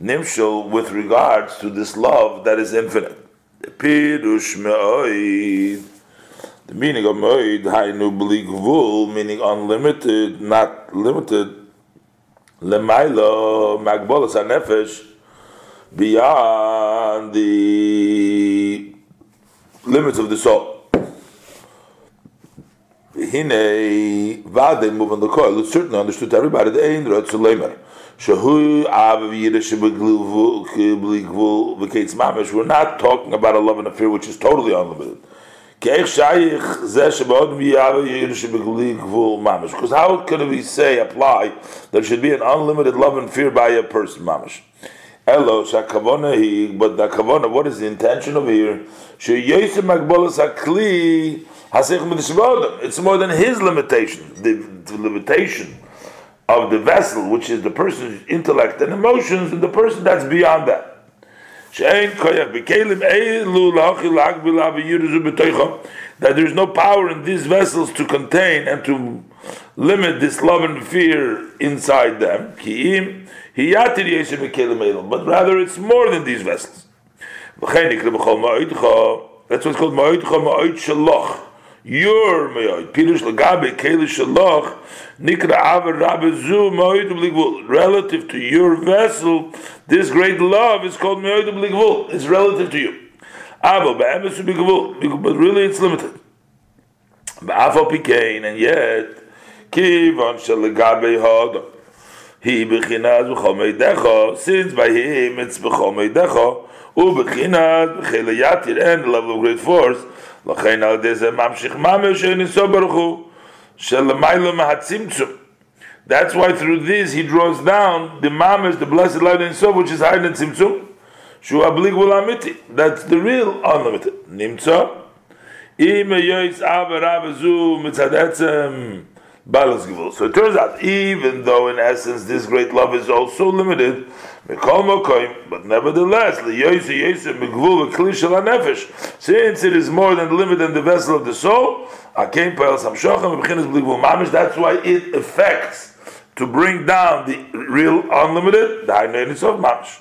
nimshal with regards to this love that is infinite. The meaning of me'oid, hainu b'li meaning unlimited, not limited. Lemailo magbolas hanefesh, beyond the limits of the soul. Hine, vade move on the coil. It's certainly understood to everybody. The ein rot we're not talking about a love and affair which is totally unlimited. Because how can we say, apply, there should be an unlimited love and fear by a person, mamish? Elo, but the kavona, what is the intention of here? It's more than his limitation, the, the limitation of the vessel, which is the person's intellect and emotions, and the person that's beyond that. That there's no power in these vessels to contain and to limit this love and fear inside them. But rather, it's more than these vessels. That's what's called your me'od. Pirush lagabe kele shaloch nikra aver rabbe zu me'od b'ligvul. Relative to your vessel, this great love is called me'od b'ligvul. It's relative to you. Avo ba'emes b'ligvul. But really it's limited. Ba'afo pikein, and yet, kivan shalagabe hodom. He bechinaz b'chol meidecho, since by him it's b'chol meidecho, u bechinaz b'chele yatir, and the level of great force, לכן על ידי זה ממשיך ממש שניסו ברוך הוא שלמעלה מהצמצום. That's why through this he draws down the mamish, the blessed light in Sof, which is higher than Tzimtzum. Shu ablig amiti. That's the real unlimited. Nimtza. Im yoyis So it turns out, even though in essence this great love is also limited, but nevertheless, since it is more than the limit and the vessel of the soul, that's why it affects to bring down the real unlimited, the highness of mamish.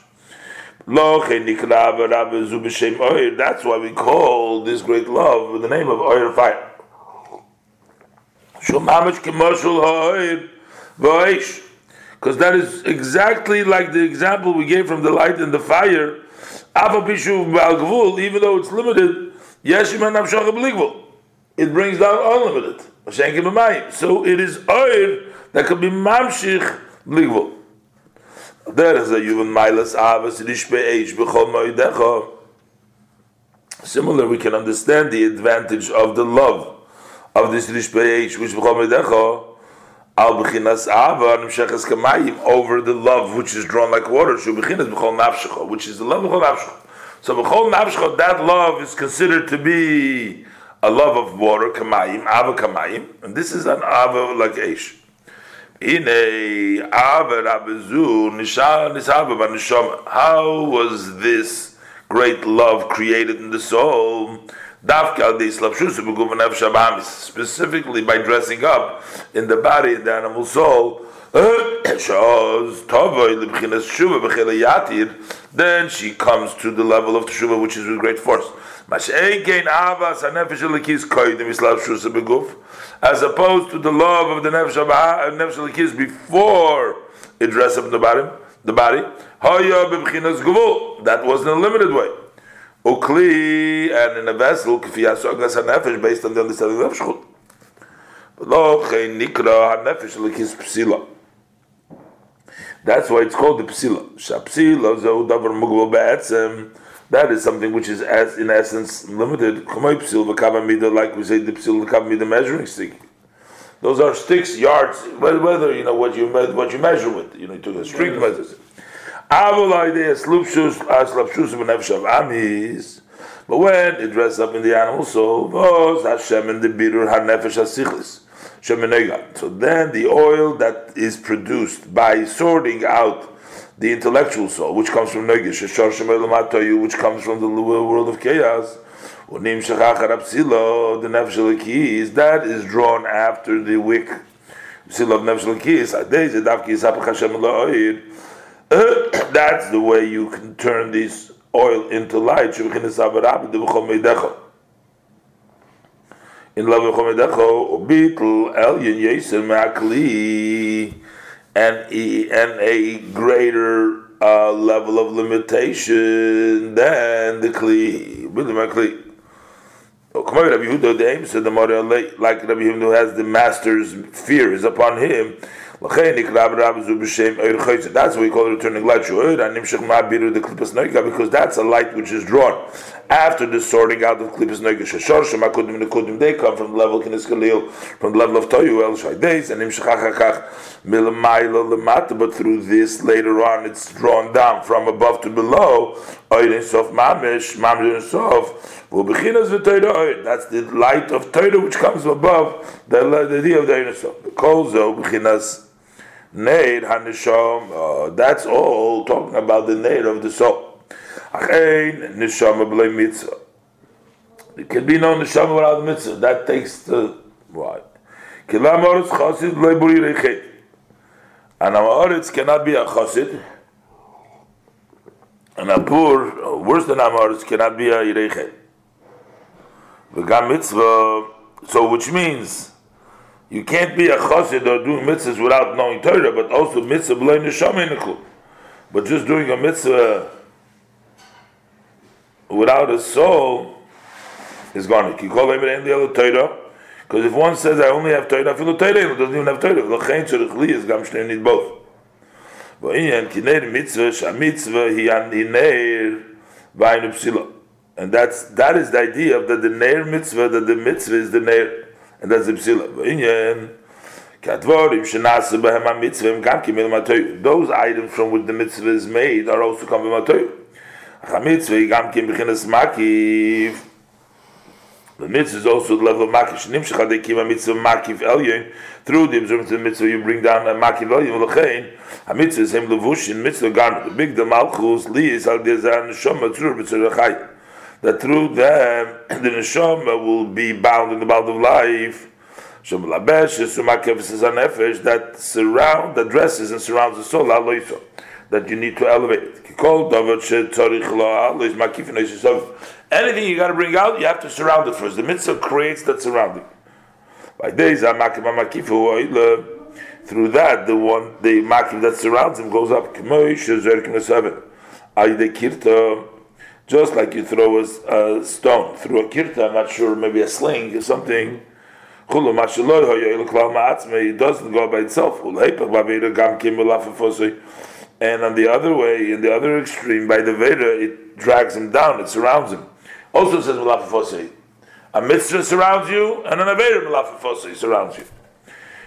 That's why we call this great love the name of oil fire. Because that is exactly like the example we gave from the light and the fire. Even though it's limited, it brings down unlimited. So it is oil that can be mamshich ligvul. There is a yuvan milas avas. Similar, we can understand the advantage of the love of this rishbe which b'chol moedecha al b'chinas ava kamayim over the love which is drawn like water. Shu b'chinas b'chol nafshecha, which is the love b'chol nafshecha. So b'chol nafshecha, that love is considered to be a love of water, kamayim, ava kamayim, and this is an ava like eish. How was this great love created in the soul? Specifically by dressing up in the body, in the animal soul. Then she comes to the level of teshuva, which is with great force. As opposed to the love of the nefesh uh, alikis before it dressed up the body, the body, that was in a limited way. Ukli and in a vessel based on the understanding of nefesh That's why it's called the psila. Shapsila zo davar mugval be'etzem that is something which is as in essence limited. Like we say, the psil the measuring stick. Those are sticks, yards, whether you know what you what you measure with. You know, you took a strict measure. But when it dresses up in the animal soul, Hashem and the bitter hanefesh So then the oil that is produced by sorting out the intellectual soul, which comes from Negish, which comes from the world of chaos, the nefesh that is drawn after the wick. Psil of nefesh That's the way you can turn this oil into light. In love and and a greater uh, level of limitation than the kli. Kli. Oh, Rabbi Yehuda, the aim said the like Rabbi Yehuda has the master's fear is upon him. That's why we call returning light. Because that's a light which is drawn after the sorting out of klipas noiga. They come from the level kinis kalil, from the level of toyu el shaydeis, and nimshachachach milamayla lemata. But through this later on, it's drawn down from above to below. Oyin sof mamish, mamish sof. That's the light of Torah which comes above the, idea of the Ein Sof. Kolzo b'chinas Neir Hanisham, uh, that's all talking about the Neir of the soul. Achein Nishama B'lei Mitzvah. It can be no Nishama without Mitzvah. That takes the, why? Kilam Oretz Chosid B'lei Buri Rechet. And Amoritz cannot be a Chosid. And a poor, worse than Amoritz, cannot be a Yirechet. V'gam Mitzvah, so which means, you can't be a chassid or doing mitzvahs without knowing Torah, but also mitzvah b'lei neshama But just doing a mitzvah without a soul is gone. You call him the other Torah. Because if one says I only have Torah, feel the Torah, doesn't even have Torah. L'chein tzorich li is gam shnei need both. V'inyan kinei mitzvah, sha mitzvah hi an hineir v'aynu psila. And that's, that is the idea of that the neir mitzvah, that the mitzvah is the neir and that's the psila. V'inyan, kadvorim shenasu behem ha-mitzvah gam kimil matoyu. Those items from which the mitzvah is made are also come from matoyu. Ha-mitzvah gam kim b'chinas makiv. The mitzvah is also the level of makiv. Shnim shechad ekim ha-mitzvah makiv elyon. Through the observance of the mitzvah, you bring down a makiv elyon. V'lechein, ha-mitzvah is hem levushin mitzvah garment. The big the malchus li is al dezah neshama tzur b'tzur chayim that through them the neshama will be bound in the bound of life. That surround, that dresses and surrounds the soul, that you need to elevate. Anything you got to bring out, you have to surround it first. The mitzvah creates that surrounding. By days, through that, the one the makiv that surrounds him goes up. Just like you throw a, a stone through a kirta, I'm not sure, maybe a sling or something. It doesn't go by itself. And on the other way, in the other extreme, by the Veda, it drags him down, it surrounds him. Also says. A mitzvah surrounds you, and an Aveda surrounds you.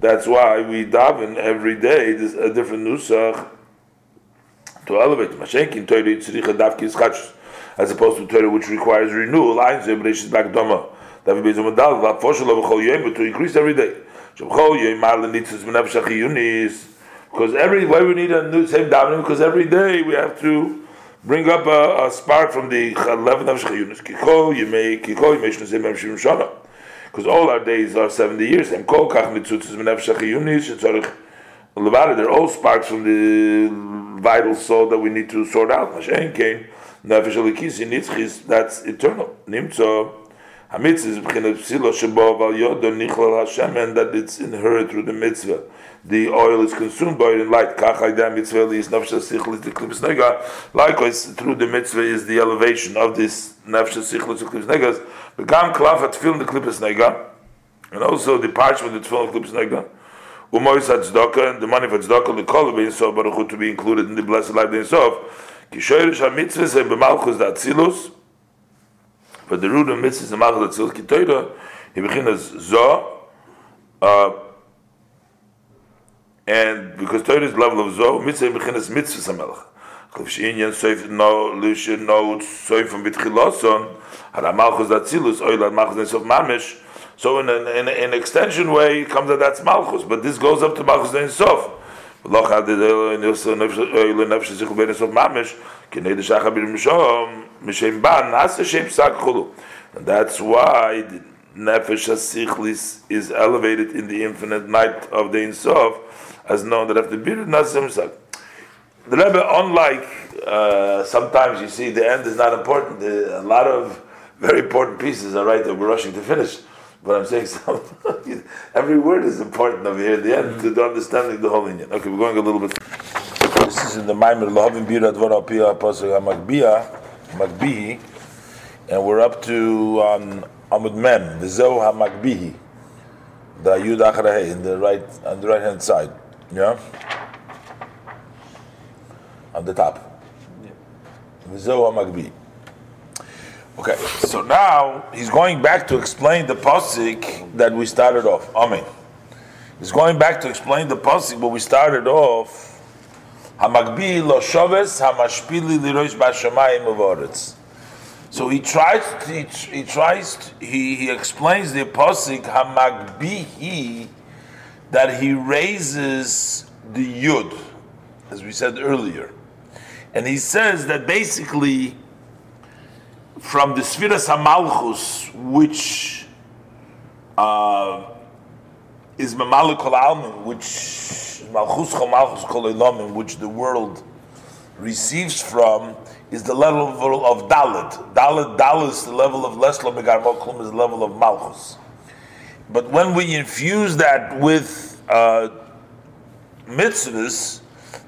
That's why we daven every day. There's a different nusach to elevate. Mashenkin Torah tzricha davki ischach, as opposed to Torah which requires renewal. Ein zeh b'reishis b'akdoma. David bezom adal v'afoshel b'chol yom, to increase every day. Shemchol yom marle nitzes b'nefesh achiyunis. Because every why we need a new same davening because every day we have to bring up a, a spark from the eleven of Shechayunis. Kikol yemei kikol yemei shnezim b'mshim shana because all our days are 70 years. And kol kach mitzutzes menefesh achiyunis shetzorich levada. They're all sparks from the vital soul that we need to sort out. Mashen kain nefesh alikisi nitzchis. That's eternal. Nimtzo. Hamitzvah is b'chinas psilo shebo val yodo nichlal Hashem, and that it's inherited through the mitzvah. The oil is consumed by in light. Kach haydam mitzvah is nefesh sichlis the klippus nega. Likewise, through the mitzvah is the elevation of this nefesh sichlis the klippus negas. Begam klaf film the klippus nega, and also the parchment that film the klippus nega. Umois tzedakah, and the money for tzedakah, the kol bein so baruch to be included in the blessed life bein sof. Kishoyrish ha-mitzvahs and b'malchus da atzilus, but the root of mitzvahs and malchus da atzilus, ki toira, he bechinas zo, uh, and because Torah is level of zo, mitzvah bechinas mitzvahs ha-melech. Klif she'inyan soif no, lishin no, soif from bitchiloson, Malchus Atzilus, Oil Malchus of Mamish. So in an, in, in extension way, it comes that that's Malchus, but this goes up to Malchus Ein Sof. ולא חד לנפש sich בין הסוף ממש, כנגד שחר ברמשום, משם בן, נעשה שם פסק חולו. And that's why the nefesh hasichlis is elevated in the infinite night of the Ein Sof, as known that after bir nasa psak. The Rebbe, unlike uh, sometimes you see the end is not important, a lot of very important pieces are right that we're rushing to finish. But I'm saying every word is important over here at the end to the understanding the whole Indian. Okay, we're going a little bit. This is in the Maimer Lohavim Bira Dvar Alpia Pasuk Makbiya, Makbihi, and we're up to um, Amud Mem, the Zoh HaMakbihi, the Yud Acharahei, in the right on the right hand side. Yeah, on the top. Yeah. The Okay, so now he's going back to explain the pasuk that we started off. Amen. He's going back to explain the pasuk, but we started off. Hamagbi lo shoves hamashpili lirosh bashamayim uvoretz. So he tries. To, he, he tries. To, he he explains the pasuk hamagbihi that he raises the yud, as we said earlier, and he says that basically from the Sfiras HaMalchus, which uh, is Mamalik Kol which Malchus Kol Kol which the world receives from, is the level of Dalit. Dalit, Dalit is the level of Leslo Megar is the level of Malchus. But when we infuse that with uh, mitzvahs,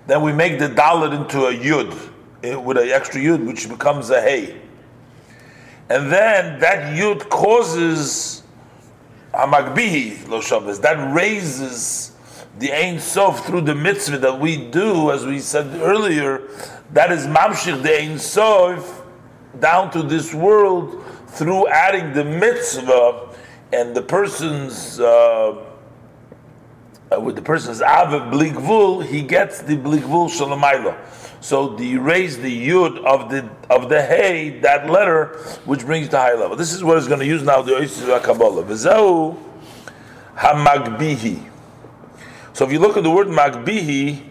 then we make the Dalit into a Yud, eh, with an extra Yud, which becomes a Hey and then that yud causes hamagbihi lo shabbos. That raises the Ein Sof through the mitzvah that we do, as we said earlier. That is mamshich the Ein Sof down to this world through adding the mitzvah and the person's. Uh, with the person's aviv bligvul, he gets the bligvul shalamayla. So the raise the yud of the of the hey that letter, which brings the high level. This is what is going to use now the Oisis Kabbalah. V'zehu hamagbihi. So if you look at the word magbihi,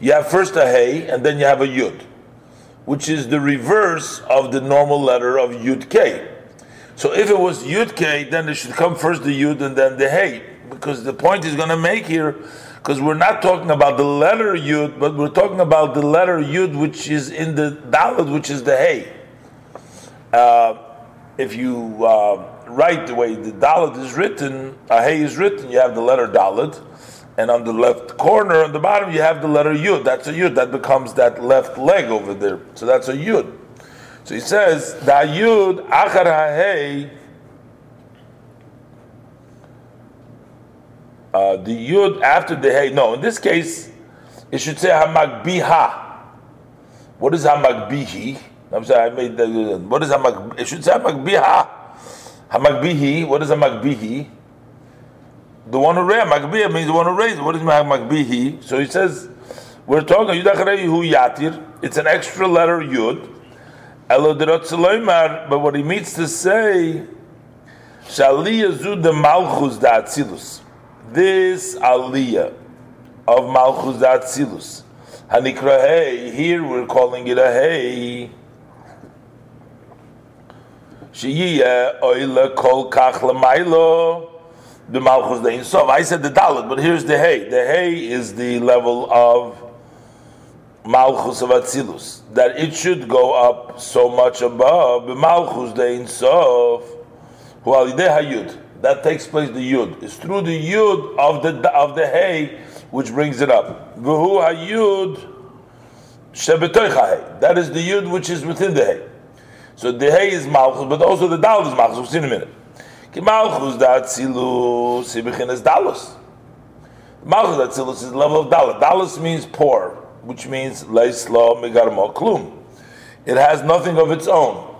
you have first a hey and then you have a yud, which is the reverse of the normal letter of yud k. So if it was yud k, then it should come first the yud and then the hey, because the point is going to make here, because we're not talking about the letter yud, but we're talking about the letter yud which is in the dalad, which is the hey. Uh, if you uh, write the way the dalad is written, a hey is written, you have the letter dalad and on the left corner on the bottom you have the letter yud. That's a yud. That becomes that left leg over there. So that's a yud. So he says the yud achar ha'hei. Uh, the yud after the hey. No, in this case, it should say hamagbiha. What is hamagbihi? I'm sorry, I made the. What is hamag? It should say hamagbiha. Hamagbihi. What is hamagbihi? the one who raised Magbiya means the one who raised. What is Magbihi? So he says, we're talking Hu Yatir. It's an extra letter Yud. But what he means to say, Shaliyah Zud the Malchus da Atzilus. This Aliyah of Malchus da Atzilus. Hanikra Hey. Here we're calling it a Hey. Shiyah Oila Kol Kach Lamailo the Malchus the Insof. I said the Dalit, but here's the Hay. The Hay is the level of Malchus of Atzilus. That it should go up so much above Malchus the Insof. Who Hayud. That takes place the Yud. It's through the Yud of the of the Hay which brings it up. V'hu Hayud That is the Yud which is within the Hay. So the Hay is Malchus, but also the Dalit is Malchus. We'll see in a minute. Ki malchus da tzilus, he beginners dalus. Malchus da tzilus is the level of dalus. Dalus means poor, which means leislo megarmo klum. It has nothing of its own,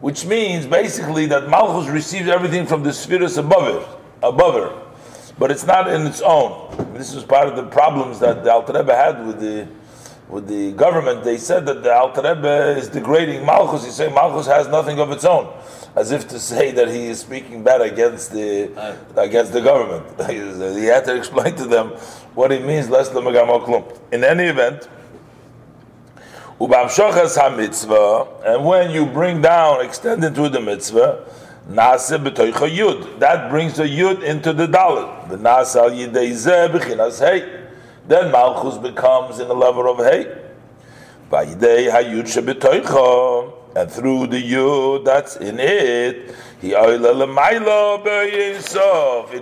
which means basically that malchus receives everything from the spheres above it, above her, but it's not in its own. This is part of the problems that the Alter Rebbe had with the with the government. They said that the Alter Rebbe is degrading malchus. He said malchus has nothing of its own as if to say that he is speaking bad against the against the government. he had to explain to them what it means. Less In any event, and when you bring down, extend into the mitzvah, that brings the yud into the dalit. Then malchus becomes in the level of hey and through the yud that's in it, he it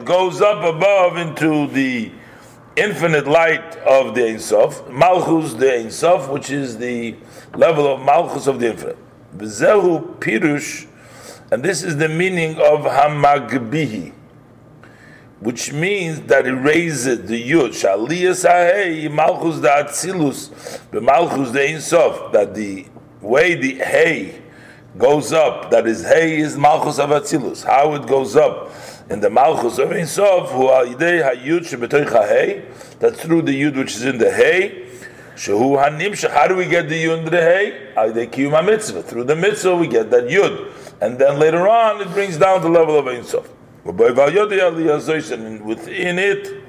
goes up above into the infinite light of the Ein Sof, Malchus the Ein Sof, which is the level of Malchus of the infinite. V'zehu pirush, and this is the meaning of Hamagbihi, which means that it raises the Yud, Shaliyas Ahei, Malchus the Atzilus, the Malchus the Ein Sof, that the way the hay goes up, that is hay is malchus of atzilus. How it goes up in the malchus of Ein Sof, who al yidei hayud shebetoich hay, that's through the yud which is in the hay. Shehu hanimshach. How do we get the yud in the hay? Al yidei kiyum mitzvah. Through the mitzvah we get that yud, and then later on it brings down the level of Ein Sof. And within it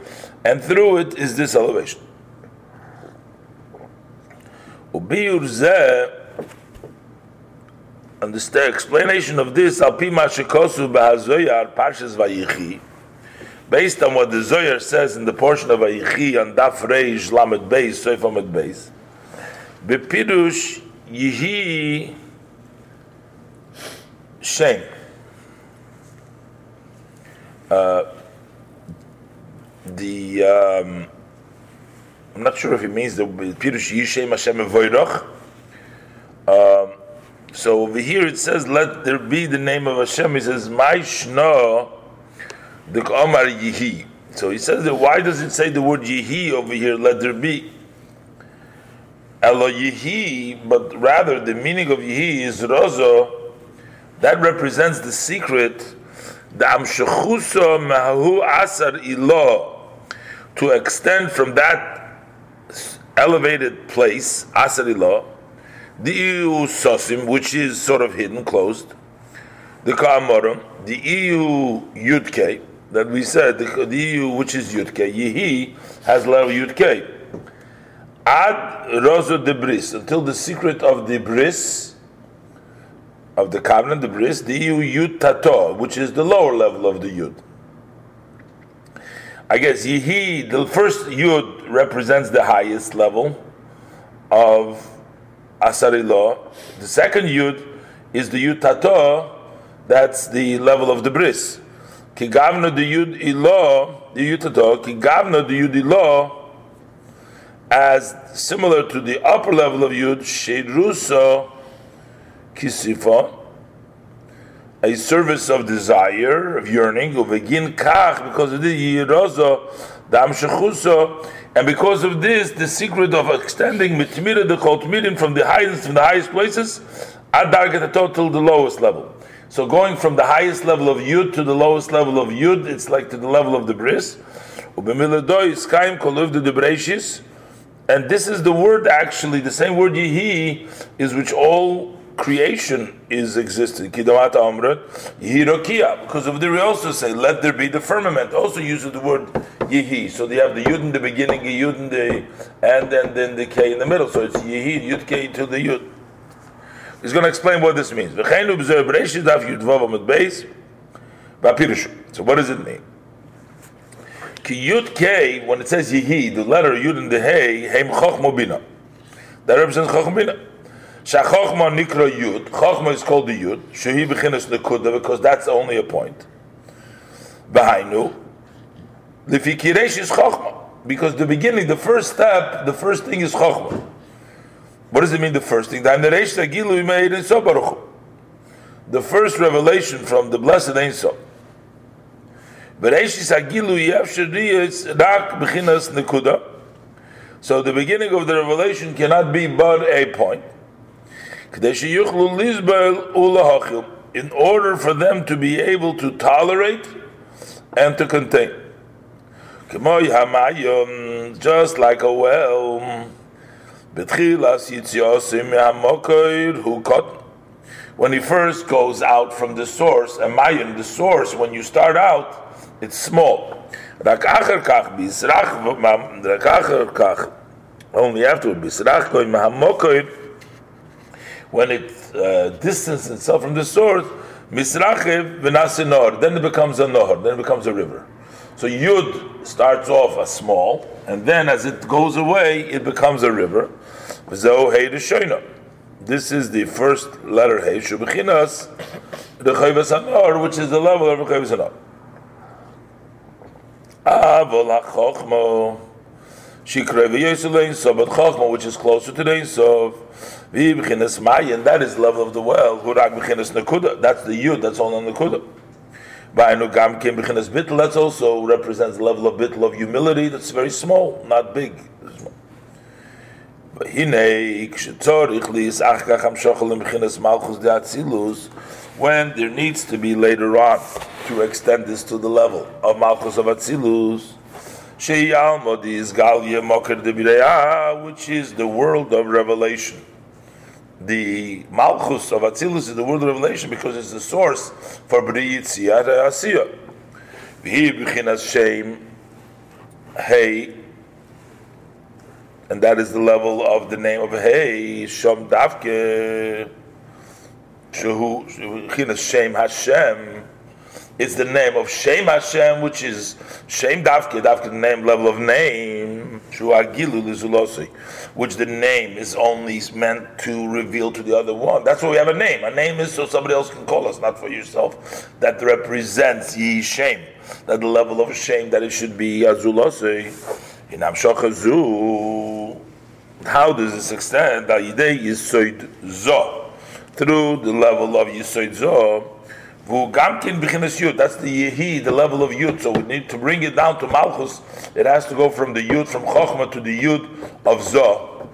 and through it is this elevation. Ubiyur zeh and the explanation of this, based on what the Zoyar says in the portion of Vayichi on Daf Reish Lamed Beis, Soif Lamed Beis, Bepirush Yihi Shem. The um, I'm not sure if it means the Pirush Yihi Shem Hashem Evoiroch. Um, so over here it says, "Let there be the name of Hashem." He says, "My shno, the Omar Yihi." So he says that. Why does it say the word Yihi over here? Let there be. Elo Yihi, but rather the meaning of Yihi is Rozo. That represents the secret. The Amshechuso Mahu Asar Ilo, to extend from that elevated place, Asar Ilo the EU Sosim, which is sort of hidden, closed, the Ka'amorim, the EU Yudke, that we said the, the EU, which is Yud K, Yehi has level Yud K. Ad Rozo de Bris until the secret of the Bris of the covenant, the Bris, the Yud Tato, which is the lower level of the Yud. I guess Yehi, the first Yud represents the highest level of Asari law. The second Yud is the Yud Tato, that's the level of the Bris. Ki gavna the Yud Ilo, the Yud Tato, ki gavna the Yud Ilo, as similar to the upper level of Yud, Shedruso Kisifa, a service of desire, of yearning, of uvegin kach, because of the Yirozo, dam shechuso, and because of this, the secret of extending mitmira the chotmirin from the highest from the highest places, ad total the lowest level. So going from the highest level of yud to the lowest level of yud, it's like to the level of the bris. And this is the word actually, the same word yihi is which all creation is existing. Kidamat Amrat, Yihirokia, because of the we also say, let there be the firmament. Also uses the word Yihi. So they have the Yud in the beginning, a Yud in the, and then, then the K in the middle. So it's Yihi, Yud K to the Yud. He's going to explain what this means. So what does it mean? Ki Yud K, when it says Yihi, the letter Yud in the Hey, Heim Chochmo Bina. That represents Chochmo Bina. Shachochma nikra yud. Chochma is called the yud. Shehi bechinas nekuda because that's only a point. Behainu. Lifi kiresh is chochma because the beginning, the first step, the first thing is chochma. What does it mean? The first thing. The The first revelation from the blessed Ein Sof. So the beginning of the revelation cannot be but a point in order for them to be able to tolerate and to contain. Just like a well, when he first goes out from the source, and mayan, the source, when you start out, it's small. Only afterward, when it uh, distances itself from the source, misrachiv v'nasinor, then it becomes a nohar, then it becomes a river. So Yud starts off as small, and then as it goes away, it becomes a river. This is the first letter Hey, Shubichinas, the Chayvas Anor, which is the level of the Chayvas Anor. Avol HaChochmo, Shikre Chochmo, which is closer to the Ein and that is the level of the well. That's the yud. That's all on nekuda. V'ayinu gam kim the kuda. That also represents the level of bittel of humility. That's very small, not big. When there needs to be later on to extend this to the level of Malchus of Atzilus, which is the world of revelation the Malchus of Atzilus is the word of revelation because it's the source for B'riyit Siyat Asiyah. V'hi b'chinas Shem, Hey, and that is the level of the name of Hey, Shom Davke, Shehu, b'chinas Shem Hashem, it's the name of Shem Hashem, which is Shem Davke, Davke, the name, level of name, which the name is only meant to reveal to the other one. That's why we have a name. A name is so somebody else can call us, not for yourself. That represents Yi Shem, that the level of shame that it should be Azulosei. In Amshachazu, how does this extend? Through the level of Yisoid Zo V'ugamkin b'chinas yud. That's the yehi, the level of yud. So we need to bring it down to malchus. It has to go from the yud from chokhmah to the yud of zoh.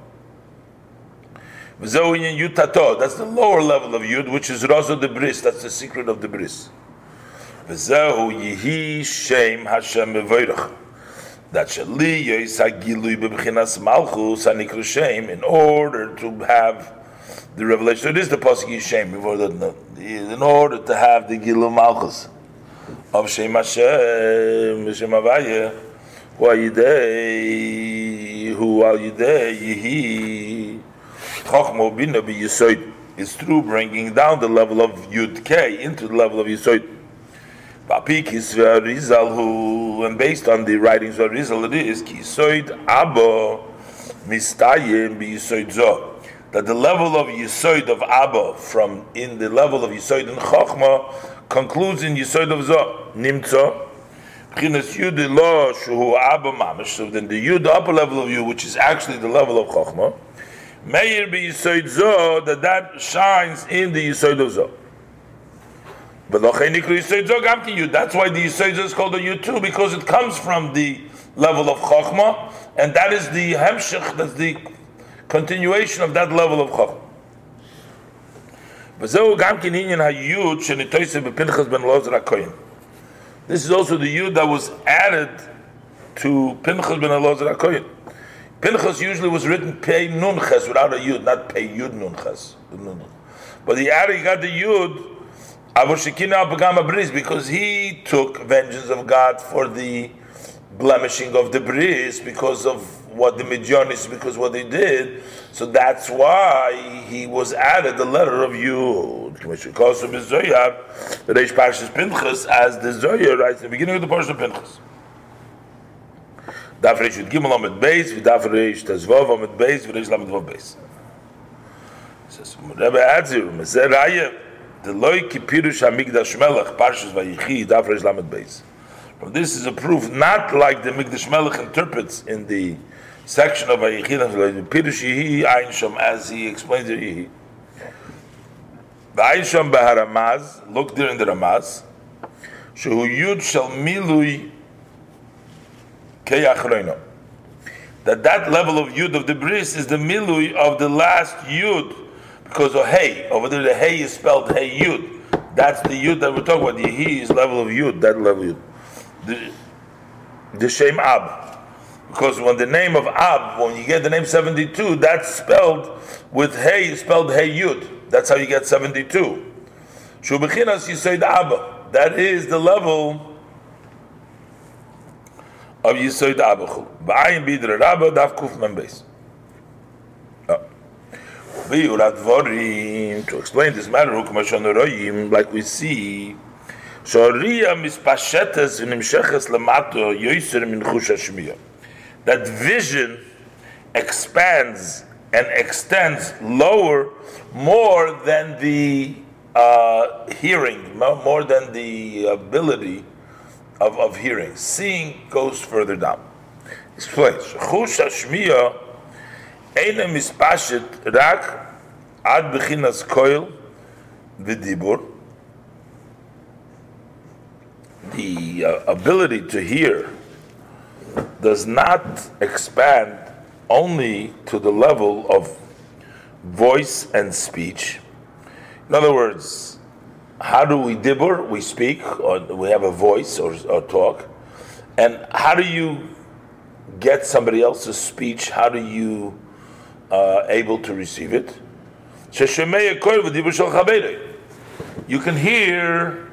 V'zoinyan yud tato. That's the lower level of yud, which is rozo de bris. That's the secret of the bris. V'zehu yehi shem Hashem mevoirach. That shali yisagilui b'chinas malchus hanikru shem. In order to have the revelation. So it is the pasuk Yishem the in order to have the Gilu Malchus of Shem Hashem, Shem Havaya, who are Yidei, who are Yidei, Yehi, Chochmo Bina Be Yisoid, is through bringing down the level of Yud K into the level of Yisoid. Bapik is Rizal, who, and based on the writings of Rizal, it is Kisoid Abba Mistayim Be Yisoid Zoh that the level of Yisoid of Abba from in the level of Yisoid and Chochma concludes in Yisoid of Zoh, Nimtzo, so then the Yud, the upper level of you, which is actually the level of Chochma, Meir be Yisoid Zoh, that that shines in the Yisoid of Zoh. But that's why the Yisoid is called a Yud too, because it comes from the level of Chochma, and that is the Hemshech, that's the continuation of that level of Chacham. This is also the yud that was added to Pinchas ben Elazar HaKoyin. Pinchas usually was written Pei Nunches without a yud, not Pei Yud Nunches. But he added, he got the yud because he took vengeance of God for the blemishing of the bris because of what the Midyanis, because what they did. So that's why he was added the letter of Yud. Of Zoyar, the Parshas Pinchas, as the Zoyar writes in the beginning of the Parsha Pinchas. Daf. Says, Rebbe adds here, Meser Raya, the Loi Kipirush HaMikdash Melech, Parshas Vayichi, Daf Reish Lamed Beis. This is a proof not like the Mikdash Melech interprets in the section of Vayichid Pirush Yihi Ayin as he explains it Yihi. The Ayin Sham look there in the Ramaz, Shehu Yud Shal Milui Keyachroino. That that level of Yud of the Bris is the Milui of the last Yud, because of Hey, over there the Hey is spelled Hey Yud. That's the Yud that we're talking about. He is level of Yud, that level of Yud. The, the Shem Ab because when the name of Ab, when you get the name 72, that's spelled with Hey, spelled Hey Yud. That's how you get 72. Shubechinas Yisoid Abba. That is the level of Yisoid Abba. Ba'ayin Bidra Rabba Daf Kuf Membes. Ah. To explain this matter, like we see, That vision expands and extends lower more than the uh, hearing, more than the ability of, of hearing. Seeing goes further down. Explains. Chush hashmiya rak ad bechinas koil v'dibur. The uh, ability to hear does not expand only to the level of voice and speech. In other words, how do we dibur? We speak, or we have a voice or, or talk. And how do you get somebody else's speech? How do you uh, able to receive it? You can hear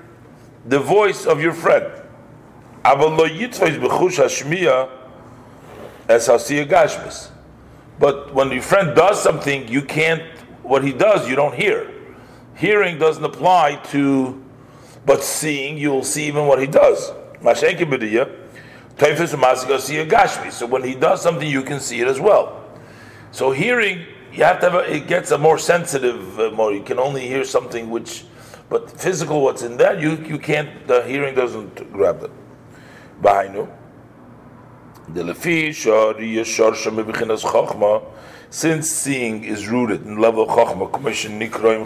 the voice of your friend. But when your friend does something, you can't, what he does, you don't hear. Hearing doesn't apply to, but seeing, you will see even what he does. So when he does something, you can see it as well. So hearing, you have to have a, it gets a more sensitive, uh, more, you can only hear something which, but physical, what's in there, you, you can't, the hearing doesn't grab that. Bahainu. The lefi shari shorsha mebichinas chachma, since seeing is rooted in level of chachma, commission nikroim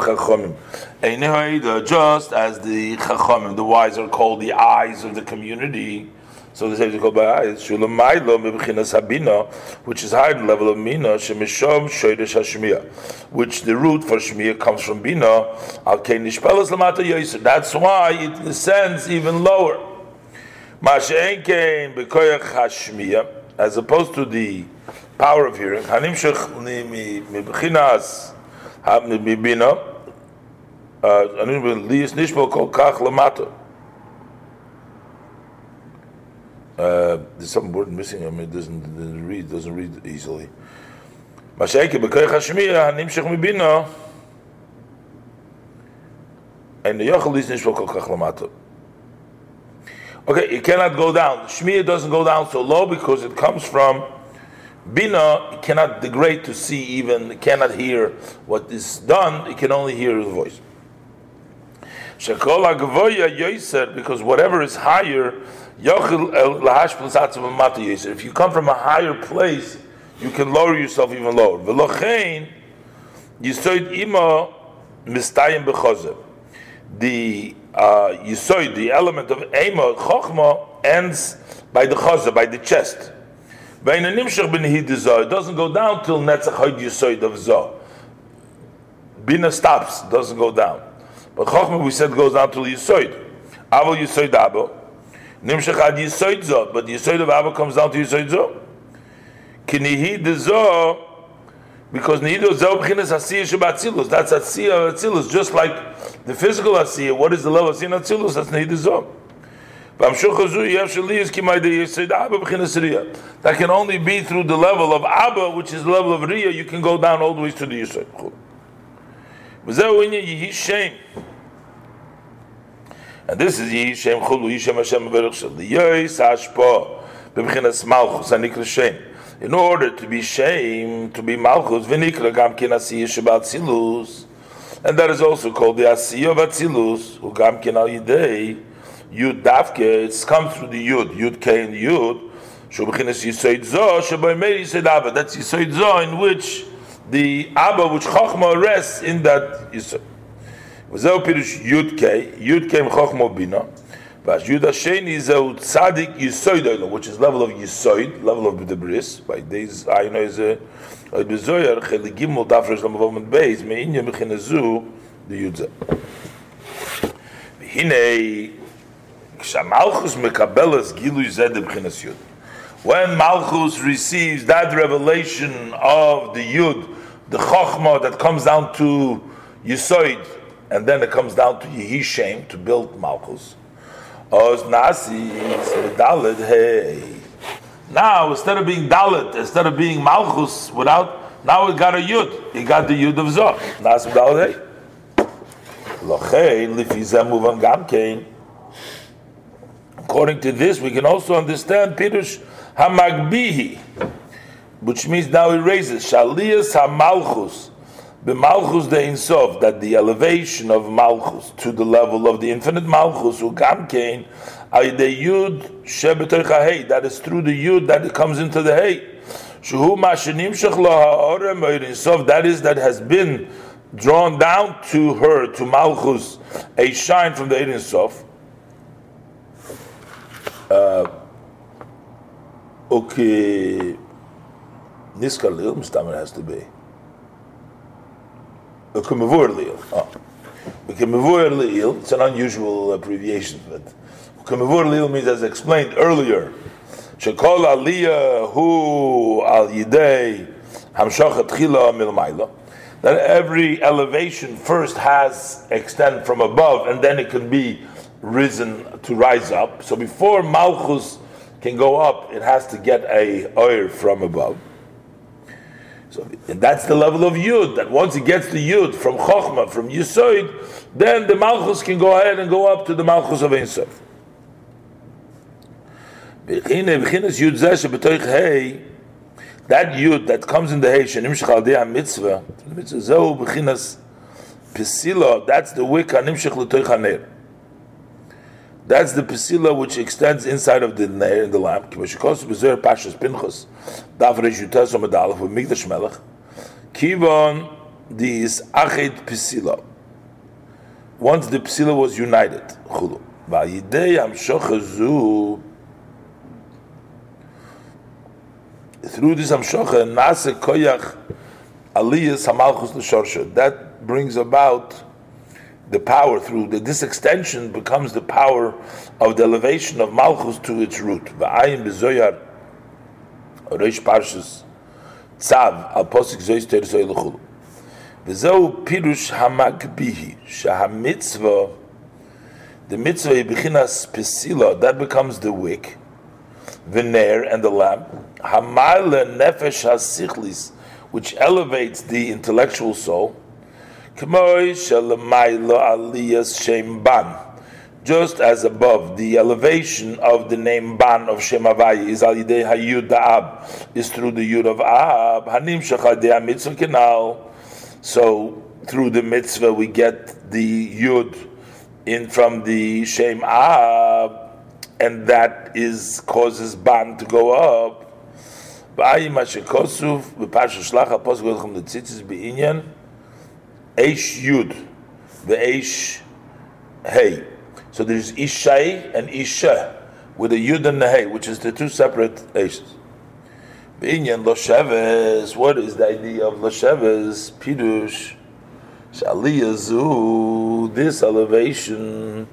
einhaida, just as the chachamim, the wise are called the eyes of the community. So the say called by ah, eyes. Shulamailo mebichinas habina, which is higher level of mina, shemishom shoydesh hashmiya, which the root for shmiya comes from bina. Al nishpelas lamata yoser. That's why it descends even lower as opposed to the power of hearing, hanimshech mibchinas mibina, uh, liyis nishmo kol kach lamato. Uh, there's some word missing. I mean, it doesn't, doesn't read doesn't read easily. Mashaike b'koich hashmiya hanimshech mibina. And the yochel is nishvol kach lamato. Okay, it cannot go down. Shmiya doesn't go down so low because it comes from Bina. It cannot degrade to see even. It cannot hear what is done. It can only hear the voice. Shekol agvoya yoiser because whatever is higher, yoiser. If you come from a higher place, you can lower yourself even lower. The uh, yisoid, the element of ema chochma ends by the chozer, by the chest. It doesn't go down till netzach hoyd yisoid of zah. Bina stops, doesn't go down. But Chochmah we said goes down to Yisoid. Avo Yisoid Abo. Nimshach ad Yisoid Zo. But the Yisoid of Abba comes down to Yisoid Zo. Kinihi de Zo. Because Nihido Zo b'chinas Asiyah Shabbat That's Asiyah Atzilus. Just like the physical Asiyah. What is the level of Asiyah Atzilus? That's Nihido Zo. That can only be through the level of Abba, which is the level of Riyah. You can go down all the way to the Yisod. And this is Yishem Chulu, Yishem Hashem Baruch The Yois Ashpo, B'mchinas Malchus, Anikra Shem. In order to be Shem, to be Malchus, V'nikra Gam Kin Asiyah Shabbat Silus, and that is also called the Asiyah of Atzilus, who Gam Kin Al Yidei, Yud Davke, it's come through the Yud, Yud K and Yud, Shu B'chinas Yisoid Zo, Shabai Meir Yisoid Abba, that's Yisoid Zo, in which the Abba, which Chochma rests in that Yisoid. וזהו פירוש י"ק, י"ק עם חוכמה בינה, והי"ד השני זהו צדיק יסוד אלו, which is level of יסוד, level of the bris, by days, I know איזה, עוד בזויר, חלק ג' דף רש למבוא בייס, מעניין מבחינה זו, די"ז. והנה, כשהמלכוס מקבלס גילוי זה דבחינס יוד. When Malchus receives that revelation of the Yud, the Chochmah that comes down to Yisoid, and then it comes down to Yehishem to build Malchus. Oz Nasi Dalit Hey. Now instead of being Dalit, instead of being Malchus without, now it got a Yud. He got the Yud of Zoh. Nasi Dalit Hey. Lochein Lifizem Muvan Gamkein. According to this, we can also understand Pirush Hamagbihi, which means now he raises Shaliyas Hamalchus, the Malchus de Insof, that the elevation of Malchus to the level of the infinite Malchus, Ugam Kain, the Yud Shebetoicha Hey, that is through the Yud that it comes into the Hey. Shuhu Mashanim Insof, that is, that has been drawn down to her, to Malchus, a shine from the Ein Sof. Uh, Okay. Niskar Lil, Mustamer has to be. Ukemavur Lil. Oh. Ah. Ukemavur Lil, it's an unusual abbreviation, but Ukemavur Lil means, as explained earlier, Shekol Aliyah Hu Al Yidei Hamshachat Chila Milmaila. That every elevation first has extend from above, and then it can be risen to rise up. So before Malchus can go up, it has to get a oir from above. So and that's the level of yud. That once it gets the yud from chokhmah, from yisoid, then the malchus can go ahead and go up to the malchus of Ein Sof. That yud that comes in the hay shenim shechal mitzvah, mitzvah zehu b'chinas pesila. That's the wick animshich l'toich that's the pesila which extends inside of the nair in the lamp. Kivashikos bezer pashas pinchos dav reshutas omadalaf with migdash melech. Kivon these achet pesila. Once the pesila was united, chulu. Vayidei amshochazu. Through this amshocha, nase koyach aliyas hamalchus l'shorsha. That brings about the power through the, this extension becomes the power of the elevation of Malchus to its root. V'ayin b'zoyar Reish Tzav Pirush Hamagbihi Shahamitzvah the mitzvah bechinas pesila that becomes the wick. the ner and the lamp, hamale nefesh hasichlis, which elevates the intellectual soul, just as above the elevation of the name ban of Shem is al yidei hayud da'ab, is through the yud of ab, hanim shachadei mitzvah kenal. So through the mitzvah we get the yud in from the Shem ab, and that is causes ban to go up. Ba'ayi mashekosuf b'pasha shlach al-posuk yodchem l'tzitzis b'inyan eish yud ve'eish hey. So there's Ishai and Isha with a Yud and the Hey, which is the two separate Aishas. B'inyan Losheves, what is the idea of Losheves? Pirush, Shaliyazu, this elevation,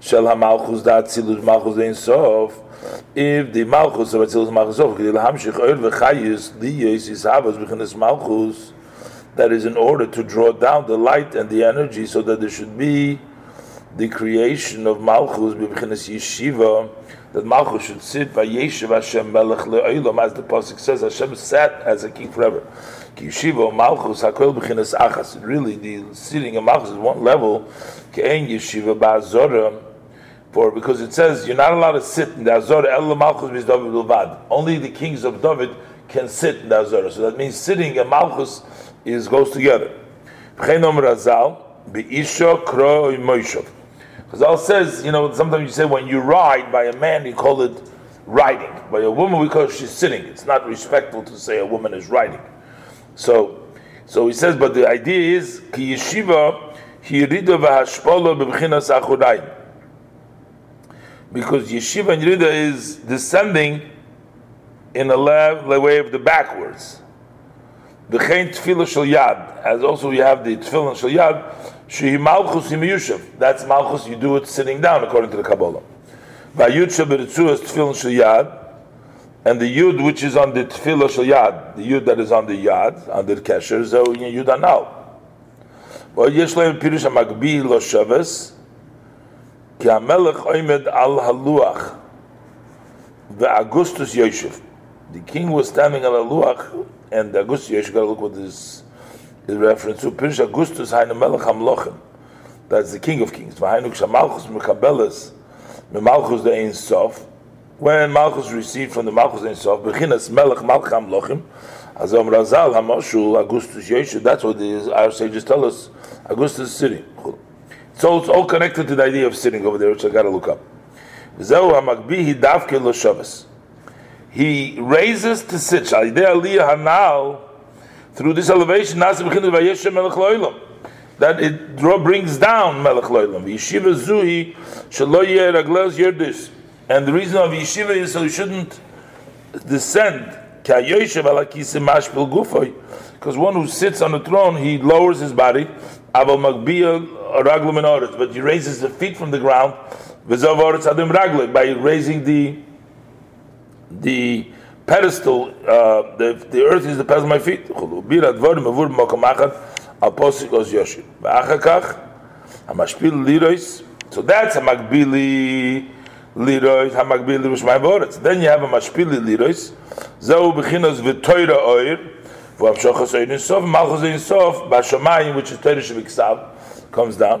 Shal HaMalchus da Atzilus Malchus Ein Sof, if the Malchus of Atzilus Malchus Sof, Kedil HaMshich Oil V'chayis, Liyos Yisavas B'chinas Malchus, that is in order to draw down the light and the energy so that there should be the creation of Malchus b'bchinas yeshiva, that Malchus should sit by Yeshiv Hashem Melech le'olam, as the pasuk says, Hashem sat as a king forever. Ki yeshiva Malchus hakol b'chinas achas. Really, the sitting of Malchus is one level. Ke'en yeshiva ba'azorah. For because it says you're not allowed to sit in the Azorah, El Malchus David Bilvad. Only the kings of David can sit in the Azorah. So that means sitting and Malchus is goes together. Moishov. Chazal says, you know, sometimes you say when you ride by a man, you call it riding. By a woman, we call she's sitting. It's not respectful to say a woman is riding. So, so he says, but the idea is ki yeshiva. Because yeshiva and yirida is descending in a way of the backwards V'chein tefillah shel yad, as also we have the tefillah shel yad, shehi malchus yushav. That's malchus, you do it sitting down according to the Kabbalah. V'ayud sheberitzu is tefillah shel yad, and the yud which is on the tefillah shel yad, the yud that is on the yad, on the kesher, so yud anal. ויש להם פירוש המקביל לא שבס, כי המלך עומד על הלוח, ואגוסטוס יושב. The king was standing on a luach, and Augustus, you gotta look what this is reference to. Pirish Augustus hainu melech hamlochim. That's the king of kings. V'hainu kshamalchus mekabeles memalchus ein sof. When Malchus received from the Malchus ein sof, bechinas melech malch hamlochim, as Om Razal hamoshu Augustus Yeshu. That's what the, our sages tell us. Augustus sitting. So it's all connected to the idea of sitting over there, which I gotta look up. Zehu hamakbihi davke lo shabbos he raises to sit through this elevation that it brings down melech and the reason of yeshiva is so you shouldn't descend. Because one who sits on the throne he lowers his body. But he raises the feet from the ground. By raising the the pedestal, uh, the, the earth is the pedestal of my feet. So that's a magbili lirois, my Then you have a mashpili lirois. Zeu bechinos v'toira oir, v'amshochas oir insof, malchus oir insof, b'ashamayim, which is toira shebiksav, comes down.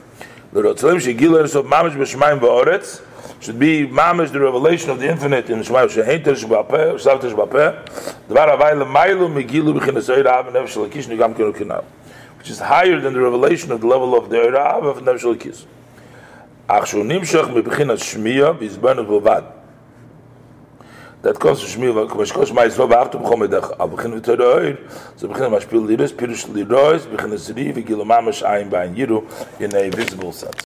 The Rotzelim Shegil Eresof Mamish B'Shemaim V'Oretz should be mamish the revelation of the infinite in Shema Shehein Teresh B'Apeh, Shav Teresh B'Apeh, Dvar Avai L'Mailu Megilu B'Chinas Oira Av Nev Shalakish Nigam Kenu Kinal, which is higher than the revelation of the level of the Oira Av of Nev Shalakish. Ach Shu Nimshach Meb'Chinas Shmiya B'Izbanu dat kost es mir was kost mei so wart um kommen der aber kin wir der oil so bikhn ma spiel dir spiel dir dir dir bikhn es dir wie gilo mamash ein bei in in a visible sense